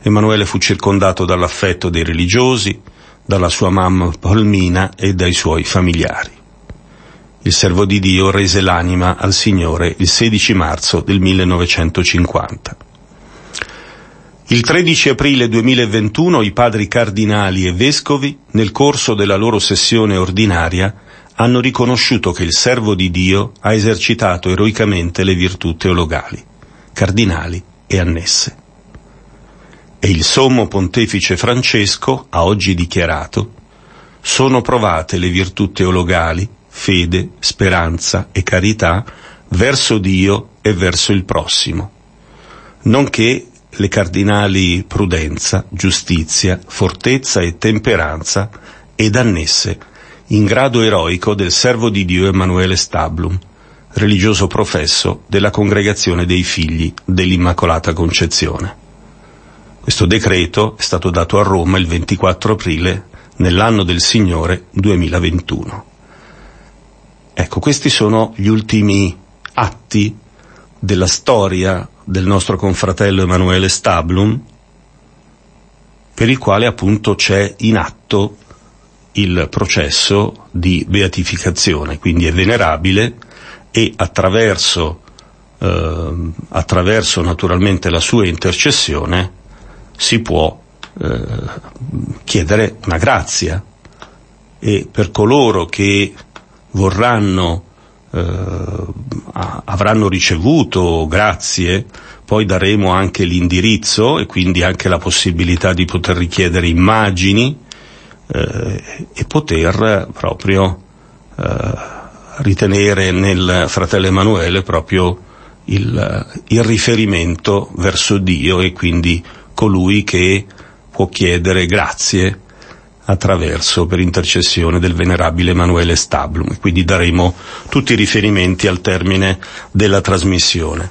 Emanuele fu circondato dall'affetto dei religiosi, dalla sua mamma Palmina e dai suoi familiari. Il servo di Dio rese l'anima al Signore il 16 marzo del 1950. Il 13 aprile 2021 i padri cardinali e vescovi, nel corso della loro sessione ordinaria, hanno riconosciuto che il servo di Dio ha esercitato eroicamente le virtù teologali, cardinali e annesse. E il sommo pontefice Francesco ha oggi dichiarato sono provate le virtù teologali, fede, speranza e carità verso Dio e verso il prossimo, nonché le cardinali prudenza, giustizia, fortezza e temperanza ed annesse, in grado eroico del servo di Dio Emanuele Stablum, religioso professo della congregazione dei figli dell'Immacolata Concezione. Questo decreto è stato dato a Roma il 24 aprile nell'anno del Signore 2021. Ecco, questi sono gli ultimi atti della storia del nostro confratello Emanuele Stablum, per il quale appunto c'è in atto il processo di beatificazione, quindi è venerabile e attraverso, eh, attraverso naturalmente la sua intercessione si può eh, chiedere una grazia. E per coloro che vorranno eh, avranno ricevuto grazie, poi daremo anche l'indirizzo e quindi anche la possibilità di poter richiedere immagini eh, e poter proprio eh, ritenere nel fratello Emanuele proprio il, il riferimento verso Dio e quindi colui che può chiedere grazie attraverso, per intercessione del venerabile Emanuele Stablum. Quindi daremo tutti i riferimenti al termine della trasmissione.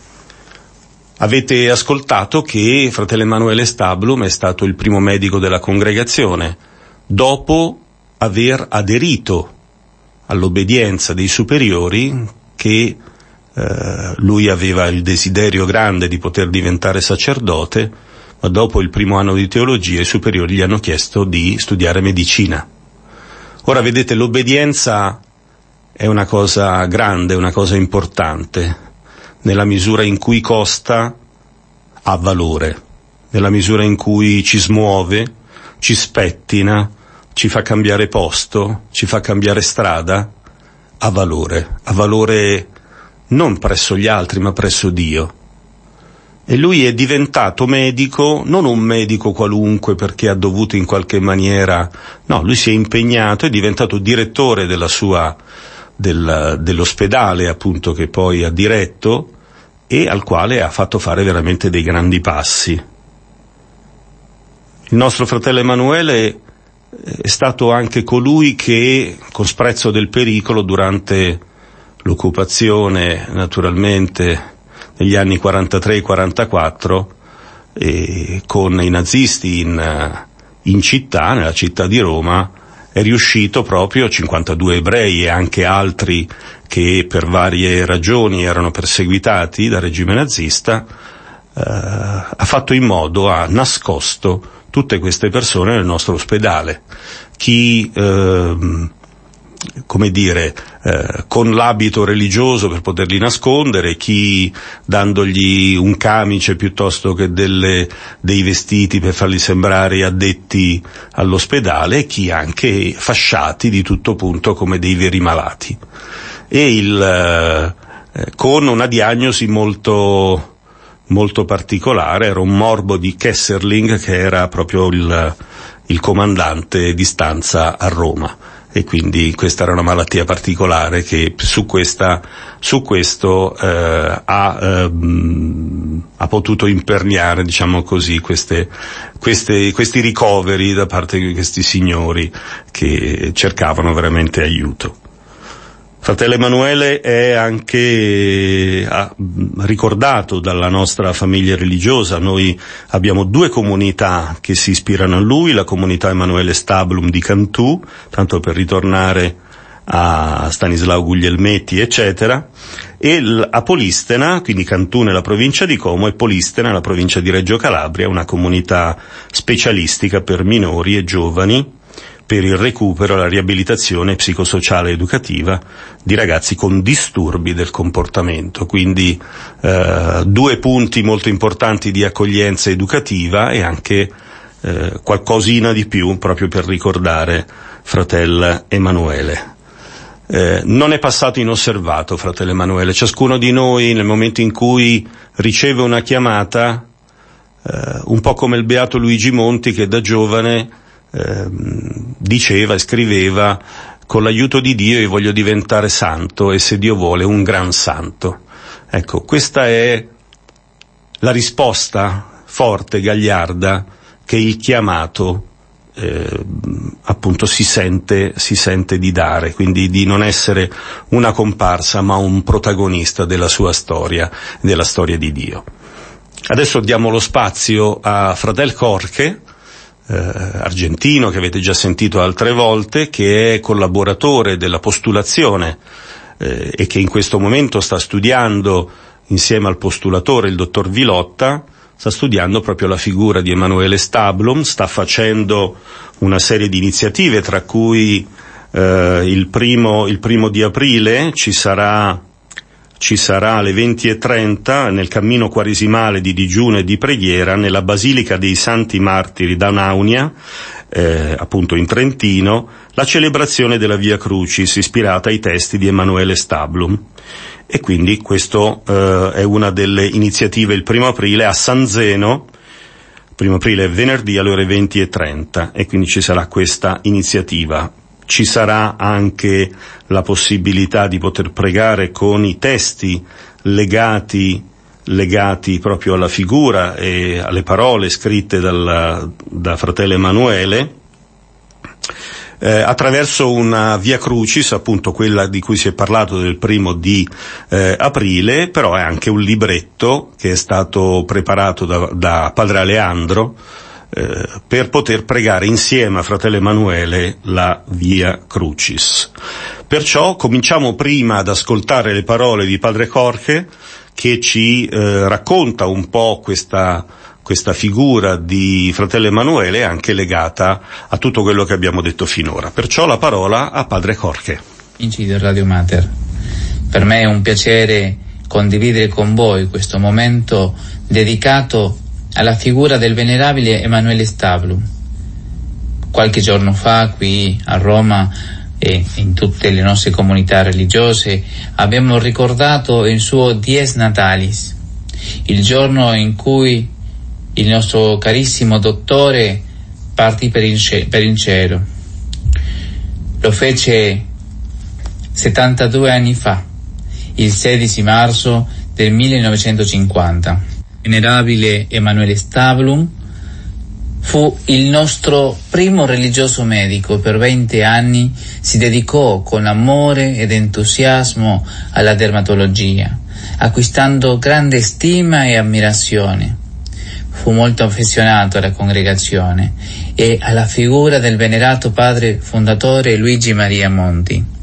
Avete ascoltato che fratello Emanuele Stablum è stato il primo medico della congregazione, dopo aver aderito all'obbedienza dei superiori che eh, lui aveva il desiderio grande di poter diventare sacerdote, ma dopo il primo anno di teologia i superiori gli hanno chiesto di studiare medicina. Ora vedete, l'obbedienza è una cosa grande, una cosa importante, nella misura in cui costa, ha valore, nella misura in cui ci smuove, ci spettina, ci fa cambiare posto, ci fa cambiare strada, ha valore, ha valore non presso gli altri ma presso Dio e lui è diventato medico, non un medico qualunque perché ha dovuto in qualche maniera, no, lui si è impegnato, è diventato direttore della sua, del, dell'ospedale appunto che poi ha diretto e al quale ha fatto fare veramente dei grandi passi. Il nostro fratello Emanuele è stato anche colui che, con sprezzo del pericolo, durante l'occupazione naturalmente negli anni 43 44 e con i nazisti in, in città, nella città di Roma, è riuscito proprio 52 ebrei e anche altri che per varie ragioni erano perseguitati dal regime nazista, eh, ha fatto in modo, ha nascosto tutte queste persone nel nostro ospedale. Chi eh, come dire, eh, con l'abito religioso per poterli nascondere, chi dandogli un camice piuttosto che delle, dei vestiti per farli sembrare addetti all'ospedale, chi anche fasciati di tutto punto come dei veri malati. E il, eh, con una diagnosi molto, molto particolare, era un morbo di Kesserling che era proprio il, il comandante di stanza a Roma e quindi questa era una malattia particolare che su, questa, su questo eh, ha, ehm, ha, potuto imperniare, diciamo così, queste, queste, questi ricoveri da parte di questi signori che cercavano veramente aiuto. Fratello Emanuele è anche ricordato dalla nostra famiglia religiosa. Noi abbiamo due comunità che si ispirano a lui, la comunità Emanuele Stablum di Cantù, tanto per ritornare a Stanislao Guglielmetti, eccetera, e a Polistena, quindi Cantù nella provincia di Como e Polistena nella provincia di Reggio Calabria, una comunità specialistica per minori e giovani per il recupero e la riabilitazione psicosociale educativa di ragazzi con disturbi del comportamento. Quindi eh, due punti molto importanti di accoglienza educativa e anche eh, qualcosina di più proprio per ricordare fratello Emanuele. Eh, non è passato inosservato, fratello Emanuele. Ciascuno di noi, nel momento in cui riceve una chiamata, eh, un po' come il beato Luigi Monti, che da giovane Ehm, diceva e scriveva con l'aiuto di Dio io voglio diventare santo e se Dio vuole un gran santo. Ecco, questa è la risposta forte, gagliarda, che il chiamato eh, appunto si sente, si sente di dare, quindi di non essere una comparsa ma un protagonista della sua storia, della storia di Dio. Adesso diamo lo spazio a Fratel Corche, eh, argentino che avete già sentito altre volte, che è collaboratore della postulazione eh, e che in questo momento sta studiando insieme al postulatore, il dottor Vilotta, sta studiando proprio la figura di Emanuele Stablum, sta facendo una serie di iniziative, tra cui eh, il, primo, il primo di aprile ci sarà ci sarà alle 20.30 nel cammino quaresimale di digiuno e di preghiera nella Basilica dei Santi Martiri d'Anaunia, eh, appunto in Trentino, la celebrazione della Via Crucis ispirata ai testi di Emanuele Stablum. E quindi questo eh, è una delle iniziative il primo aprile a San Zeno, primo aprile venerdì alle ore 20.30 e quindi ci sarà questa iniziativa ci sarà anche la possibilità di poter pregare con i testi legati, legati proprio alla figura e alle parole scritte dal, da fratello Emanuele, eh, attraverso una via crucis, appunto quella di cui si è parlato del primo di eh, aprile, però è anche un libretto che è stato preparato da, da padre Aleandro, eh, per poter pregare insieme a fratello Emanuele la Via Crucis. Perciò cominciamo prima ad ascoltare le parole di padre Jorge che ci eh, racconta un po' questa, questa figura di fratello Emanuele anche legata a tutto quello che abbiamo detto finora. Perciò la parola a padre Jorge. Incido Radio Mater. Per me è un piacere condividere con voi questo momento dedicato alla figura del venerabile Emanuele Stablu. Qualche giorno fa qui a Roma e in tutte le nostre comunità religiose abbiamo ricordato il suo Dies Natalis, il giorno in cui il nostro carissimo dottore partì per il cielo. Lo fece 72 anni fa, il 16 marzo del 1950 venerabile Emanuele Stablum, fu il nostro primo religioso medico. Per 20 anni si dedicò con amore ed entusiasmo alla dermatologia, acquistando grande stima e ammirazione. Fu molto affezionato alla congregazione e alla figura del venerato padre fondatore Luigi Maria Monti.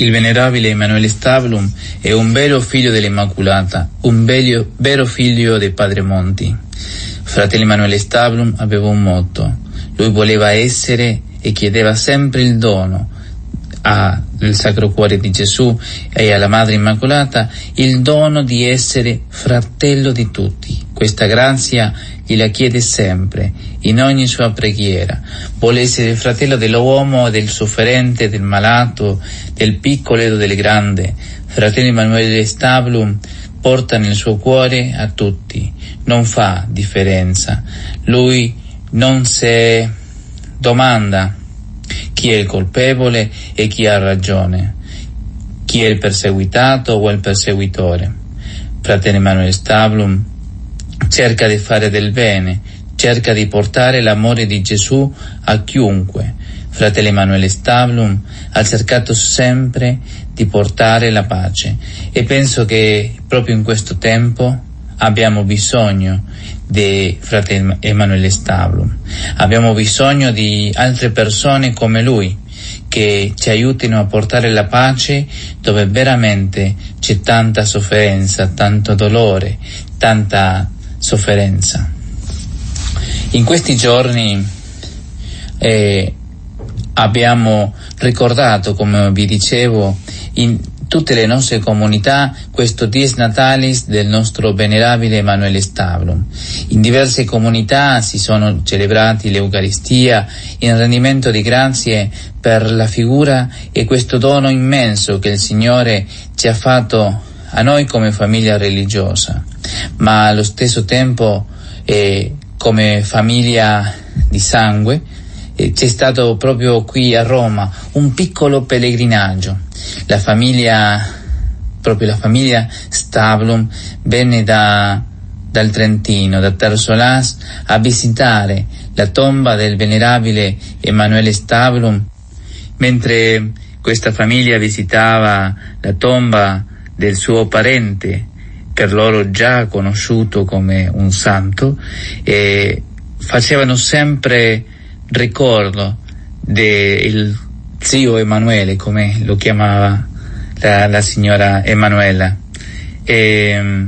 Il venerabile Emanuele Stablum è un vero figlio dell'Immacolata, un bello, vero figlio del Padre Monti. Fratello Emanuele Stablum aveva un motto. Lui voleva essere e chiedeva sempre il dono al Sacro Cuore di Gesù e alla Madre Immacolata il dono di essere fratello di tutti. Questa grazia gliela chiede sempre, in ogni sua preghiera. Vuole essere fratello dell'uomo, del sofferente, del malato, del piccolo e del grande. Fratello Emanuele Stablum porta nel suo cuore a tutti. non fa differenza. Lui non si domanda chi è il colpevole e chi ha ragione, chi è il perseguitato o il perseguitore. Fratello Emanuele Stablum cerca di fare del bene, cerca di portare l'amore di Gesù a chiunque. Fratello Emanuele Stablum ha cercato sempre di portare la pace e penso che proprio in questo tempo abbiamo bisogno di fratello Emanuele Stablum, abbiamo bisogno di altre persone come lui che ci aiutino a portare la pace dove veramente c'è tanta sofferenza, tanto dolore, tanta sofferenza. In questi giorni eh, abbiamo ricordato, come vi dicevo, in tutte le nostre comunità questo Dies Natalis del nostro venerabile Emanuele Stablum. In diverse comunità si sono celebrati l'Eucaristia in rendimento di grazie per la figura e questo dono immenso che il Signore ci ha fatto a noi come famiglia religiosa, ma allo stesso tempo eh, come famiglia di sangue, eh, c'è stato proprio qui a Roma un piccolo pellegrinaggio. La famiglia, proprio la famiglia Stablum, venne da, dal Trentino, da Tersolas, a visitare la tomba del venerabile Emanuele Stablum, mentre questa famiglia visitava la tomba del suo parente, per loro già conosciuto come un santo, e facevano sempre ricordo del zio Emanuele, come lo chiamava la, la signora Emanuela, e,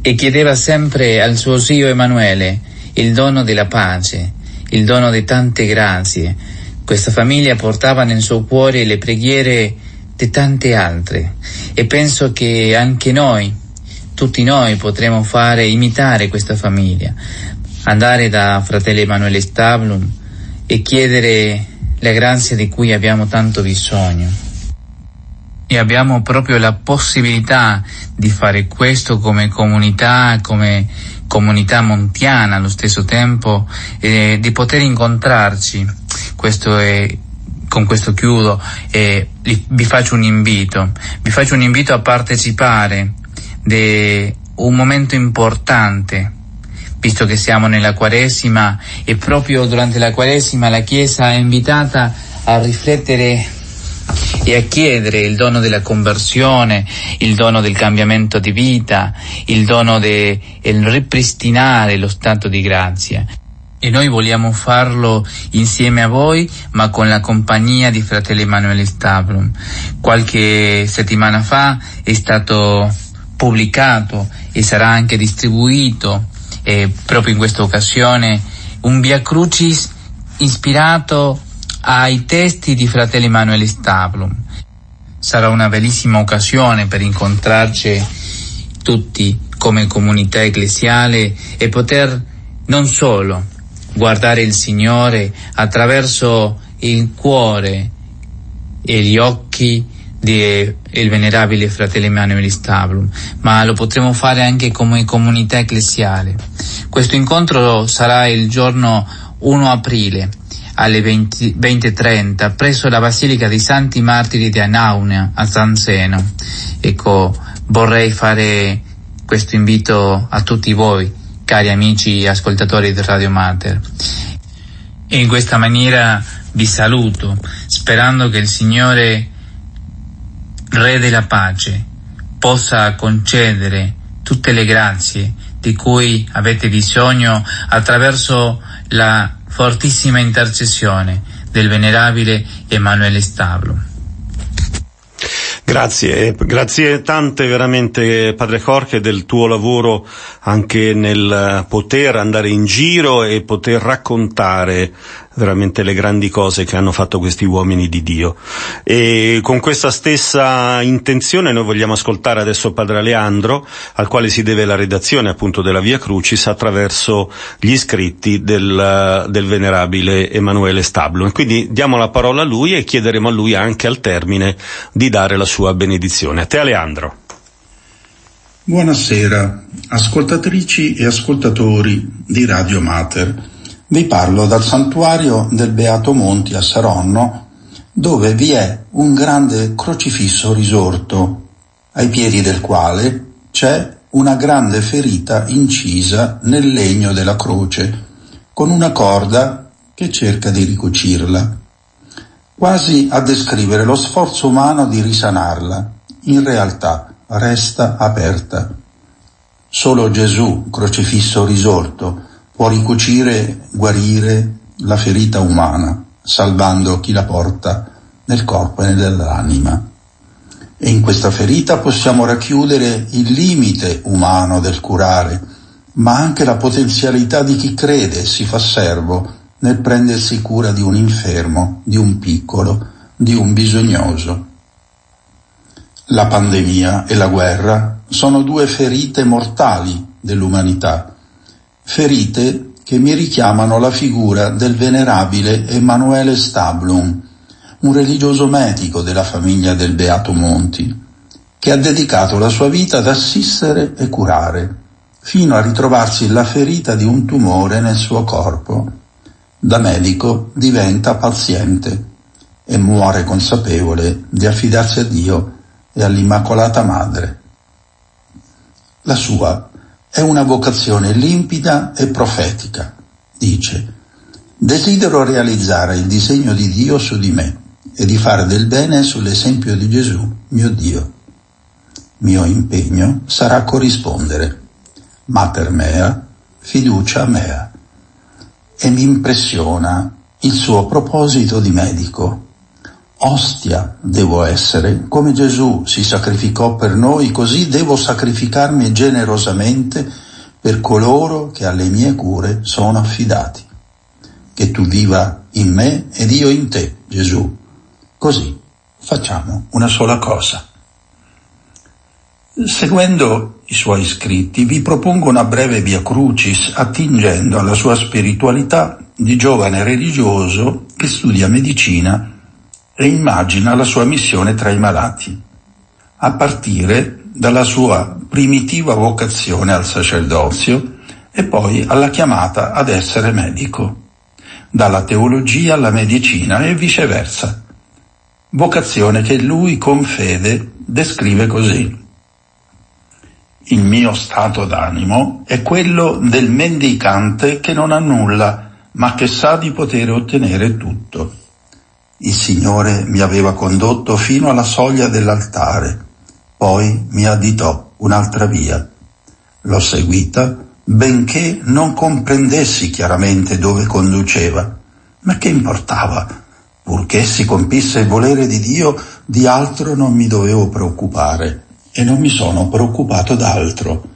e chiedeva sempre al suo zio Emanuele il dono della pace, il dono di tante grazie. Questa famiglia portava nel suo cuore le preghiere di tante altre e penso che anche noi, tutti noi potremo fare, imitare questa famiglia, andare da fratello Emanuele Stablum e chiedere la grazia di cui abbiamo tanto bisogno. E abbiamo proprio la possibilità di fare questo come comunità, come comunità montiana allo stesso tempo, e di poter incontrarci. Questo è con questo chiudo e vi faccio un invito, vi faccio un invito a partecipare di un momento importante, visto che siamo nella Quaresima e proprio durante la Quaresima la Chiesa è invitata a riflettere e a chiedere il dono della conversione, il dono del cambiamento di vita, il dono del ripristinare lo stato di grazia e noi vogliamo farlo insieme a voi, ma con la compagnia di fratello Emanuele Stablum. Qualche settimana fa è stato pubblicato e sarà anche distribuito eh, proprio in questa occasione un Via Crucis ispirato ai testi di fratello Emanuele Stablum. Sarà una bellissima occasione per incontrarci tutti come comunità ecclesiale e poter non solo guardare il Signore attraverso il cuore e gli occhi del venerabile fratello Emanuele Stablum, ma lo potremo fare anche come comunità ecclesiale. Questo incontro sarà il giorno 1 aprile alle 20.30 20 presso la Basilica dei Santi Martiri di Anauna a San Zeno. Ecco, vorrei fare questo invito a tutti voi cari amici ascoltatori di Radio Mater. E in questa maniera vi saluto, sperando che il Signore, Re della pace, possa concedere tutte le grazie di cui avete bisogno attraverso la fortissima intercessione del venerabile Emanuele Stablo. Grazie, grazie tante veramente Padre Jorge del tuo lavoro anche nel poter andare in giro e poter raccontare veramente le grandi cose che hanno fatto questi uomini di Dio. E con questa stessa intenzione noi vogliamo ascoltare adesso Padre Aleandro, al quale si deve la redazione appunto della Via Crucis attraverso gli scritti del, del venerabile Emanuele Stablo. E quindi diamo la parola a lui e chiederemo a lui anche al termine di dare la sua benedizione. A te Aleandro. Buonasera, ascoltatrici e ascoltatori di Radio Mater. Vi parlo dal santuario del Beato Monti a Saronno, dove vi è un grande crocifisso risorto, ai piedi del quale c'è una grande ferita incisa nel legno della croce, con una corda che cerca di ricucirla, quasi a descrivere lo sforzo umano di risanarla. In realtà resta aperta. Solo Gesù, crocifisso risorto, può ricucire, guarire la ferita umana, salvando chi la porta nel corpo e nell'anima. E in questa ferita possiamo racchiudere il limite umano del curare, ma anche la potenzialità di chi crede e si fa servo nel prendersi cura di un infermo, di un piccolo, di un bisognoso. La pandemia e la guerra sono due ferite mortali dell'umanità, ferite che mi richiamano la figura del venerabile Emanuele Stablum, un religioso medico della famiglia del Beato Monti, che ha dedicato la sua vita ad assistere e curare, fino a ritrovarsi la ferita di un tumore nel suo corpo. Da medico diventa paziente e muore consapevole di affidarsi a Dio e all'Immacolata Madre. La sua è una vocazione limpida e profetica. Dice, desidero realizzare il disegno di Dio su di me e di fare del bene sull'esempio di Gesù, mio Dio. Mio impegno sarà corrispondere. Mater mea, fiducia mea. E mi impressiona il suo proposito di medico Ostia devo essere, come Gesù si sacrificò per noi, così devo sacrificarmi generosamente per coloro che alle mie cure sono affidati. Che tu viva in me ed io in te, Gesù. Così facciamo una sola cosa. Seguendo i suoi scritti vi propongo una breve via crucis attingendo alla sua spiritualità di giovane religioso che studia medicina e immagina la sua missione tra i malati, a partire dalla sua primitiva vocazione al sacerdozio e poi alla chiamata ad essere medico, dalla teologia alla medicina e viceversa, vocazione che lui con fede descrive così. Il mio stato d'animo è quello del mendicante che non ha nulla, ma che sa di poter ottenere tutto. Il Signore mi aveva condotto fino alla soglia dell'altare, poi mi additò un'altra via. L'ho seguita, benché non comprendessi chiaramente dove conduceva, ma che importava? Purché si compisse il volere di Dio, di altro non mi dovevo preoccupare e non mi sono preoccupato d'altro,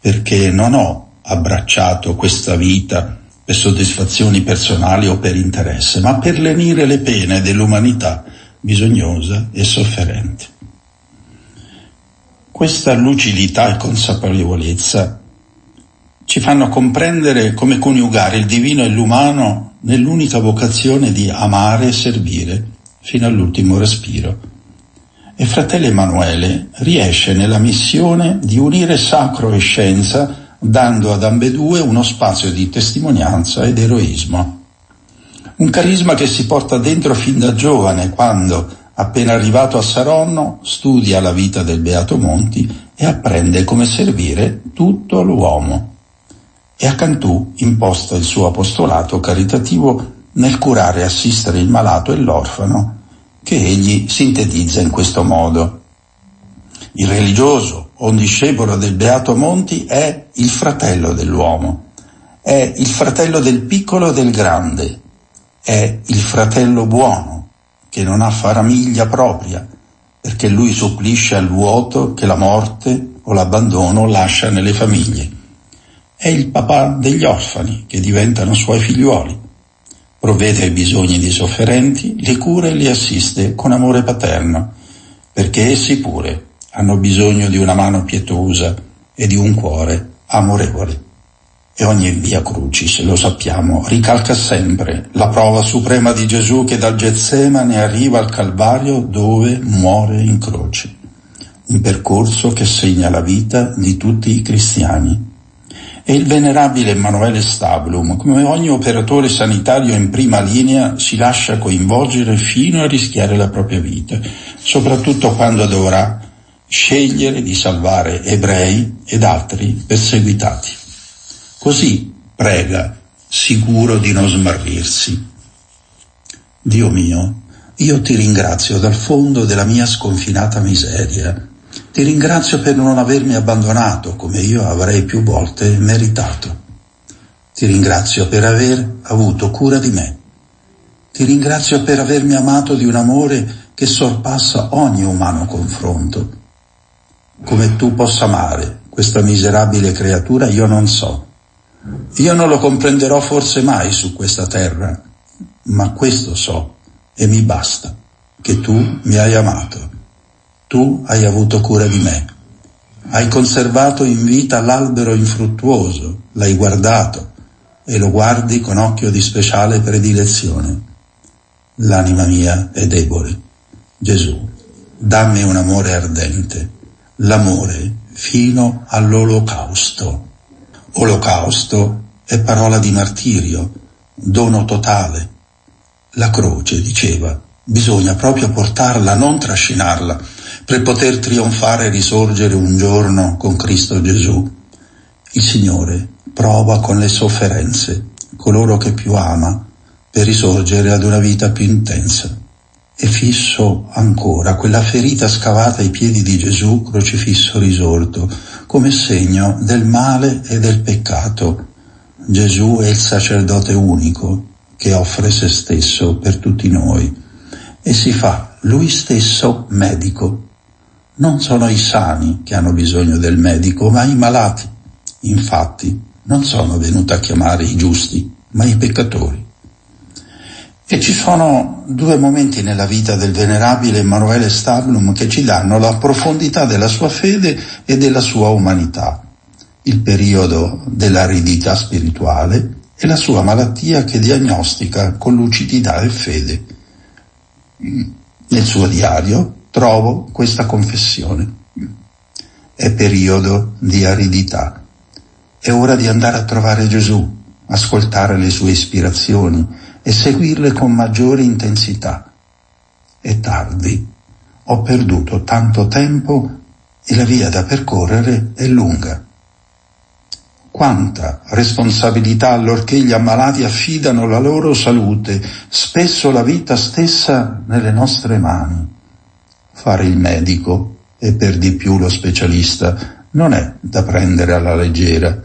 perché non ho abbracciato questa vita per soddisfazioni personali o per interesse, ma per lenire le pene dell'umanità bisognosa e sofferente. Questa lucidità e consapevolezza ci fanno comprendere come coniugare il divino e l'umano nell'unica vocazione di amare e servire fino all'ultimo respiro. E fratello Emanuele riesce nella missione di unire sacro e scienza dando ad ambedue uno spazio di testimonianza ed eroismo. Un carisma che si porta dentro fin da giovane quando, appena arrivato a Saronno, studia la vita del Beato Monti e apprende come servire tutto l'uomo. E a Cantù imposta il suo apostolato caritativo nel curare e assistere il malato e l'orfano, che egli sintetizza in questo modo. Il religioso un discepolo del Beato Monti è il fratello dell'uomo, è il fratello del piccolo e del grande, è il fratello buono che non ha faramiglia propria, perché lui supplisce al vuoto che la morte o l'abbandono lascia nelle famiglie. È il papà degli orfani che diventano suoi figliuoli. Provvede ai bisogni dei sofferenti, li cura e li assiste con amore paterno, perché essi pure hanno bisogno di una mano pietosa e di un cuore amorevole. E ogni via crucis, lo sappiamo, ricalca sempre la prova suprema di Gesù che dal Getsemane arriva al Calvario dove muore in croce. un percorso che segna la vita di tutti i cristiani. E il venerabile Emanuele Stablum, come ogni operatore sanitario in prima linea, si lascia coinvolgere fino a rischiare la propria vita, soprattutto quando dovrà scegliere di salvare ebrei ed altri perseguitati. Così prega, sicuro di non smarrirsi. Dio mio, io ti ringrazio dal fondo della mia sconfinata miseria. Ti ringrazio per non avermi abbandonato come io avrei più volte meritato. Ti ringrazio per aver avuto cura di me. Ti ringrazio per avermi amato di un amore che sorpassa ogni umano confronto. Come tu possa amare questa miserabile creatura io non so. Io non lo comprenderò forse mai su questa terra, ma questo so e mi basta, che tu mi hai amato. Tu hai avuto cura di me. Hai conservato in vita l'albero infruttuoso, l'hai guardato e lo guardi con occhio di speciale predilezione. L'anima mia è debole. Gesù, dammi un amore ardente, l'amore fino all'olocausto. Olocausto è parola di martirio, dono totale, la croce, diceva, bisogna proprio portarla, non trascinarla, per poter trionfare e risorgere un giorno con Cristo Gesù. Il Signore prova con le sofferenze coloro che più ama per risorgere ad una vita più intensa. E fisso ancora quella ferita scavata ai piedi di Gesù crocifisso risorto, come segno del male e del peccato. Gesù è il sacerdote unico, che offre se stesso per tutti noi e si fa lui stesso medico. Non sono i sani che hanno bisogno del medico, ma i malati. Infatti, non sono venuto a chiamare i giusti, ma i peccatori. E ci sono due momenti nella vita del venerabile Emanuele Stablum che ci danno la profondità della sua fede e della sua umanità. Il periodo dell'aridità spirituale e la sua malattia che diagnostica con lucidità e fede. Nel suo diario trovo questa confessione. È periodo di aridità. È ora di andare a trovare Gesù, ascoltare le sue ispirazioni e seguirle con maggiore intensità. È tardi. Ho perduto tanto tempo e la via da percorrere è lunga. Quanta responsabilità allorché gli ammalati affidano la loro salute, spesso la vita stessa nelle nostre mani. Fare il medico e per di più lo specialista non è da prendere alla leggera.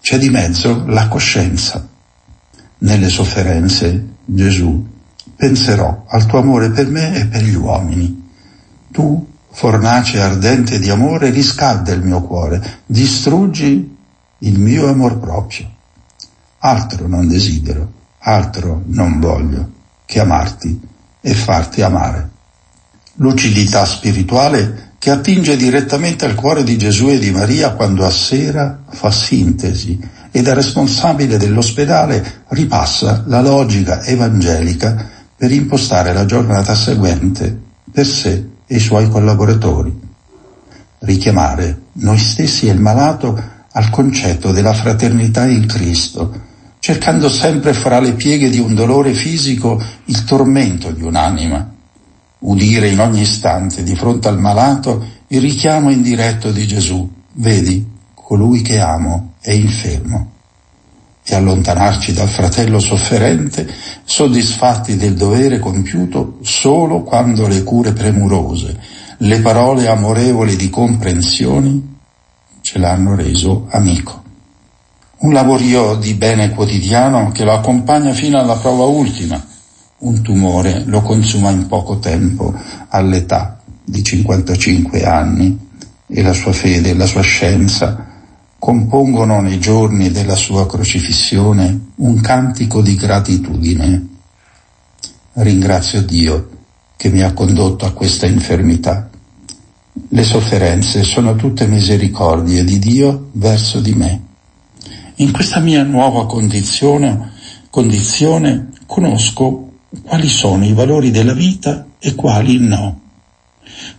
C'è di mezzo la coscienza. Nelle sofferenze, Gesù, penserò al tuo amore per me e per gli uomini. Tu, fornace ardente di amore, riscalda il mio cuore, distruggi il mio amor proprio. Altro non desidero, altro non voglio che amarti e farti amare. Lucidità spirituale che attinge direttamente al cuore di Gesù e di Maria quando a sera fa sintesi e da responsabile dell'ospedale ripassa la logica evangelica per impostare la giornata seguente per sé e i suoi collaboratori. Richiamare noi stessi e il malato al concetto della fraternità in Cristo, cercando sempre fra le pieghe di un dolore fisico il tormento di un'anima. Udire in ogni istante di fronte al malato il richiamo indiretto di Gesù, vedi, colui che amo è infermo. E allontanarci dal fratello sofferente, soddisfatti del dovere compiuto solo quando le cure premurose, le parole amorevoli di comprensione ce l'hanno reso amico. Un lavorio di bene quotidiano che lo accompagna fino alla prova ultima. Un tumore lo consuma in poco tempo, all'età di 55 anni, e la sua fede e la sua scienza compongono nei giorni della sua crocifissione un cantico di gratitudine. Ringrazio Dio che mi ha condotto a questa infermità le sofferenze sono tutte misericordie di Dio verso di me. In questa mia nuova condizione, condizione conosco quali sono i valori della vita e quali no.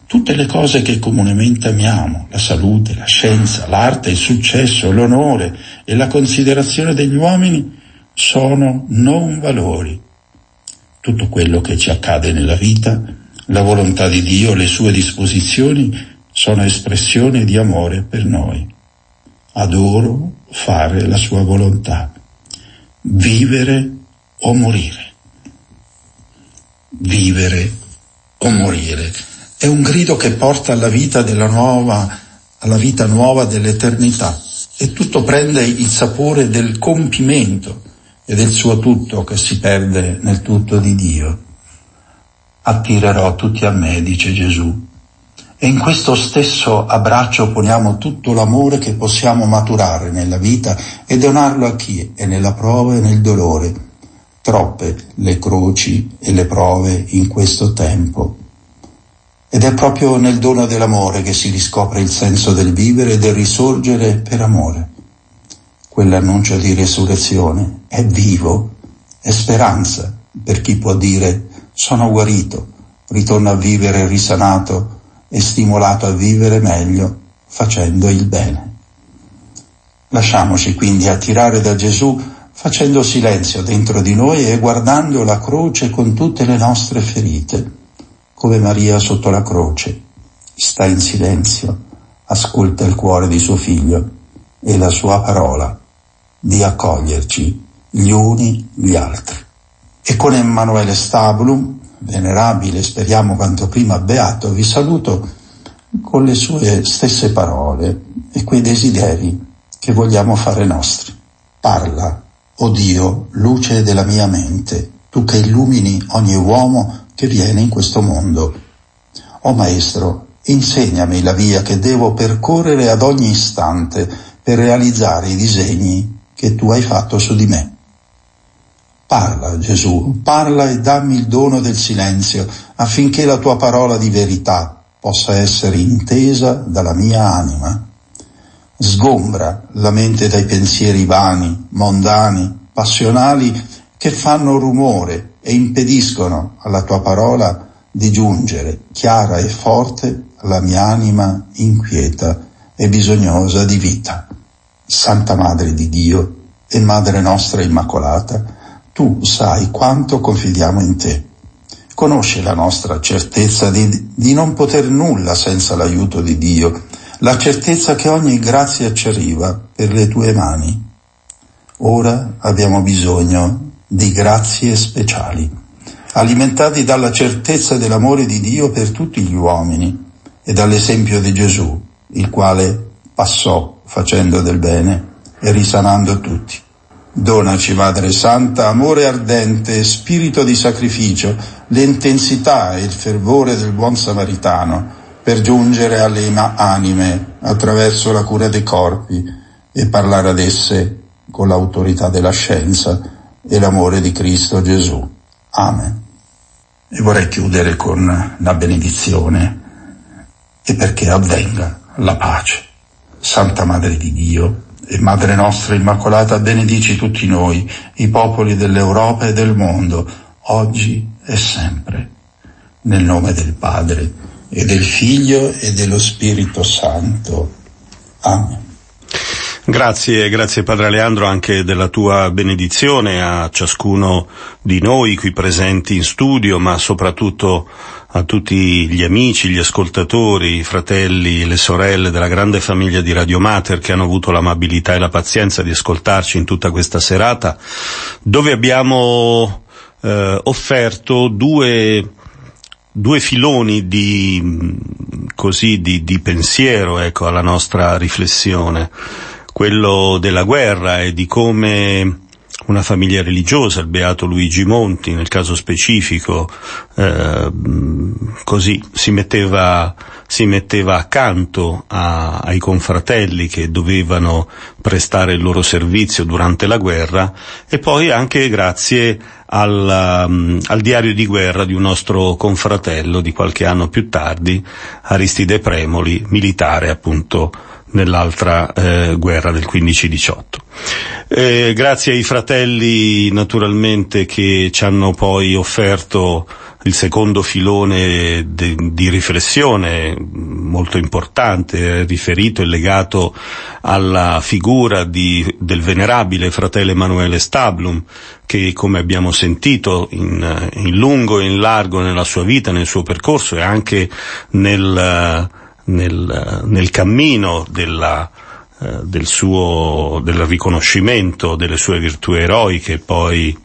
Tutte le cose che comunemente amiamo, la salute, la scienza, l'arte, il successo, l'onore e la considerazione degli uomini, sono non valori. Tutto quello che ci accade nella vita, la volontà di Dio, le sue disposizioni, sono espressioni di amore per noi. Adoro fare la sua volontà, vivere o morire. Vivere o morire è un grido che porta alla vita della nuova, alla vita nuova dell'eternità e tutto prende il sapore del compimento e del suo tutto che si perde nel tutto di Dio. Attirerò tutti a me, dice Gesù, e in questo stesso abbraccio poniamo tutto l'amore che possiamo maturare nella vita e donarlo a chi è nella prova e nel dolore. Troppe le croci e le prove in questo tempo ed è proprio nel dono dell'amore che si riscopre il senso del vivere e del risorgere per amore. Quell'annuncio di resurrezione è vivo, è speranza per chi può dire sono guarito, ritorno a vivere risanato e stimolato a vivere meglio facendo il bene. Lasciamoci quindi attirare da Gesù facendo silenzio dentro di noi e guardando la croce con tutte le nostre ferite come Maria sotto la croce, sta in silenzio, ascolta il cuore di suo figlio e la sua parola di accoglierci gli uni gli altri. E con Emanuele Stabulum, venerabile, speriamo quanto prima beato, vi saluto con le sue stesse parole e quei desideri che vogliamo fare nostri. Parla, o oh Dio, luce della mia mente, tu che illumini ogni uomo che viene in questo mondo. O Maestro, insegnami la via che devo percorrere ad ogni istante per realizzare i disegni che tu hai fatto su di me. Parla, Gesù, parla e dammi il dono del silenzio affinché la tua parola di verità possa essere intesa dalla mia anima. Sgombra la mente dai pensieri vani, mondani, passionali che fanno rumore e impediscono alla tua parola di giungere chiara e forte alla mia anima inquieta e bisognosa di vita. Santa Madre di Dio e Madre nostra Immacolata, tu sai quanto confidiamo in te. Conosci la nostra certezza di, di non poter nulla senza l'aiuto di Dio, la certezza che ogni grazia ci arriva per le tue mani. Ora abbiamo bisogno di grazie speciali, alimentati dalla certezza dell'amore di Dio per tutti gli uomini e dall'esempio di Gesù, il quale passò facendo del bene e risanando tutti. Donaci, Madre Santa, amore ardente, spirito di sacrificio, l'intensità e il fervore del buon samaritano per giungere alle anime attraverso la cura dei corpi e parlare ad esse con l'autorità della scienza e l'amore di Cristo Gesù. Amen. E vorrei chiudere con la benedizione e perché avvenga la pace. Santa Madre di Dio e Madre nostra Immacolata, benedici tutti noi, i popoli dell'Europa e del mondo, oggi e sempre. Nel nome del Padre e del Figlio e dello Spirito Santo. Amen. Grazie, grazie Padre Leandro anche della tua benedizione a ciascuno di noi qui presenti in studio, ma soprattutto a tutti gli amici, gli ascoltatori, i fratelli le sorelle della grande famiglia di Radio Mater che hanno avuto l'amabilità e la pazienza di ascoltarci in tutta questa serata, dove abbiamo eh, offerto due due filoni di, così, di, di pensiero ecco, alla nostra riflessione quello della guerra e di come una famiglia religiosa, il beato Luigi Monti nel caso specifico, eh, così si metteva, si metteva accanto a, ai confratelli che dovevano prestare il loro servizio durante la guerra e poi anche grazie al, um, al diario di guerra di un nostro confratello di qualche anno più tardi, Aristide Premoli, militare appunto nell'altra eh, guerra del 15-18. Eh, grazie ai fratelli naturalmente che ci hanno poi offerto il secondo filone de, di riflessione molto importante, riferito e legato alla figura di, del venerabile fratello Emanuele Stablum, che come abbiamo sentito in, in, lungo e in largo nella sua vita, nel suo percorso e anche nel, nel, nel cammino della, del suo, del riconoscimento delle sue virtù eroiche e poi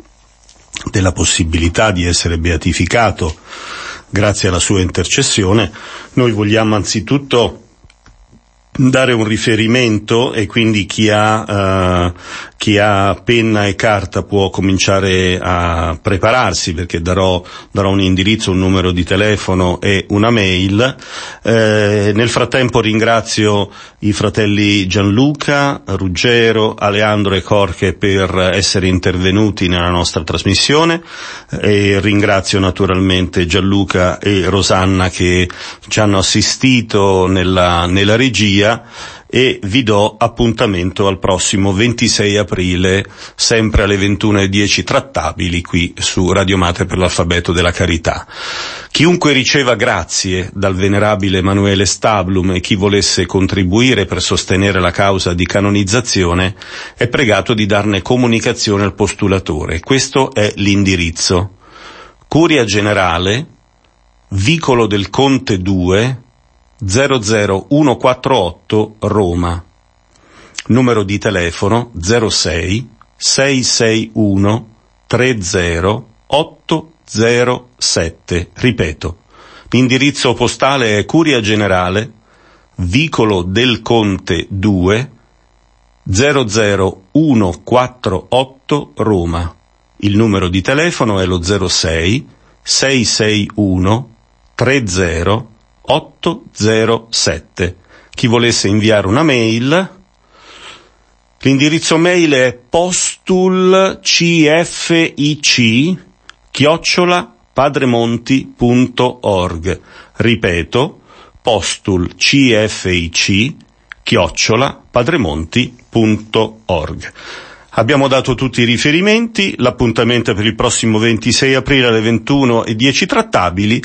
della possibilità di essere beatificato grazie alla sua intercessione, noi vogliamo anzitutto dare un riferimento e quindi chi ha, uh, chi ha penna e carta può cominciare a prepararsi perché darò, darò un indirizzo, un numero di telefono e una mail. Eh, nel frattempo ringrazio i fratelli Gianluca, Ruggero, Aleandro e Corche per essere intervenuti nella nostra trasmissione e ringrazio naturalmente Gianluca e Rosanna che ci hanno assistito nella, nella regia e vi do appuntamento al prossimo 26 aprile, sempre alle 21.10 trattabili qui su Radio Mate per l'alfabeto della carità. Chiunque riceva grazie dal venerabile Emanuele Stablum e chi volesse contribuire per sostenere la causa di canonizzazione è pregato di darne comunicazione al postulatore. Questo è l'indirizzo. Curia Generale, Vicolo del Conte 2, 00148 Roma. Numero di telefono 06 661 30 807. Ripeto, l'indirizzo postale è Curia Generale, Vicolo del Conte 2, 00148 Roma. Il numero di telefono è lo 06 661 30 807. Chi volesse inviare una mail, l'indirizzo mail è postulcfic chiocciola padremonti.org. Ripeto, postulcfic chiocciola padremonti.org. Abbiamo dato tutti i riferimenti, l'appuntamento per il prossimo 26 aprile alle 21 e 10 trattabili.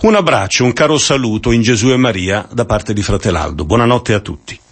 Un abbraccio, un caro saluto in Gesù e Maria da parte di Fratelaldo. Buonanotte a tutti.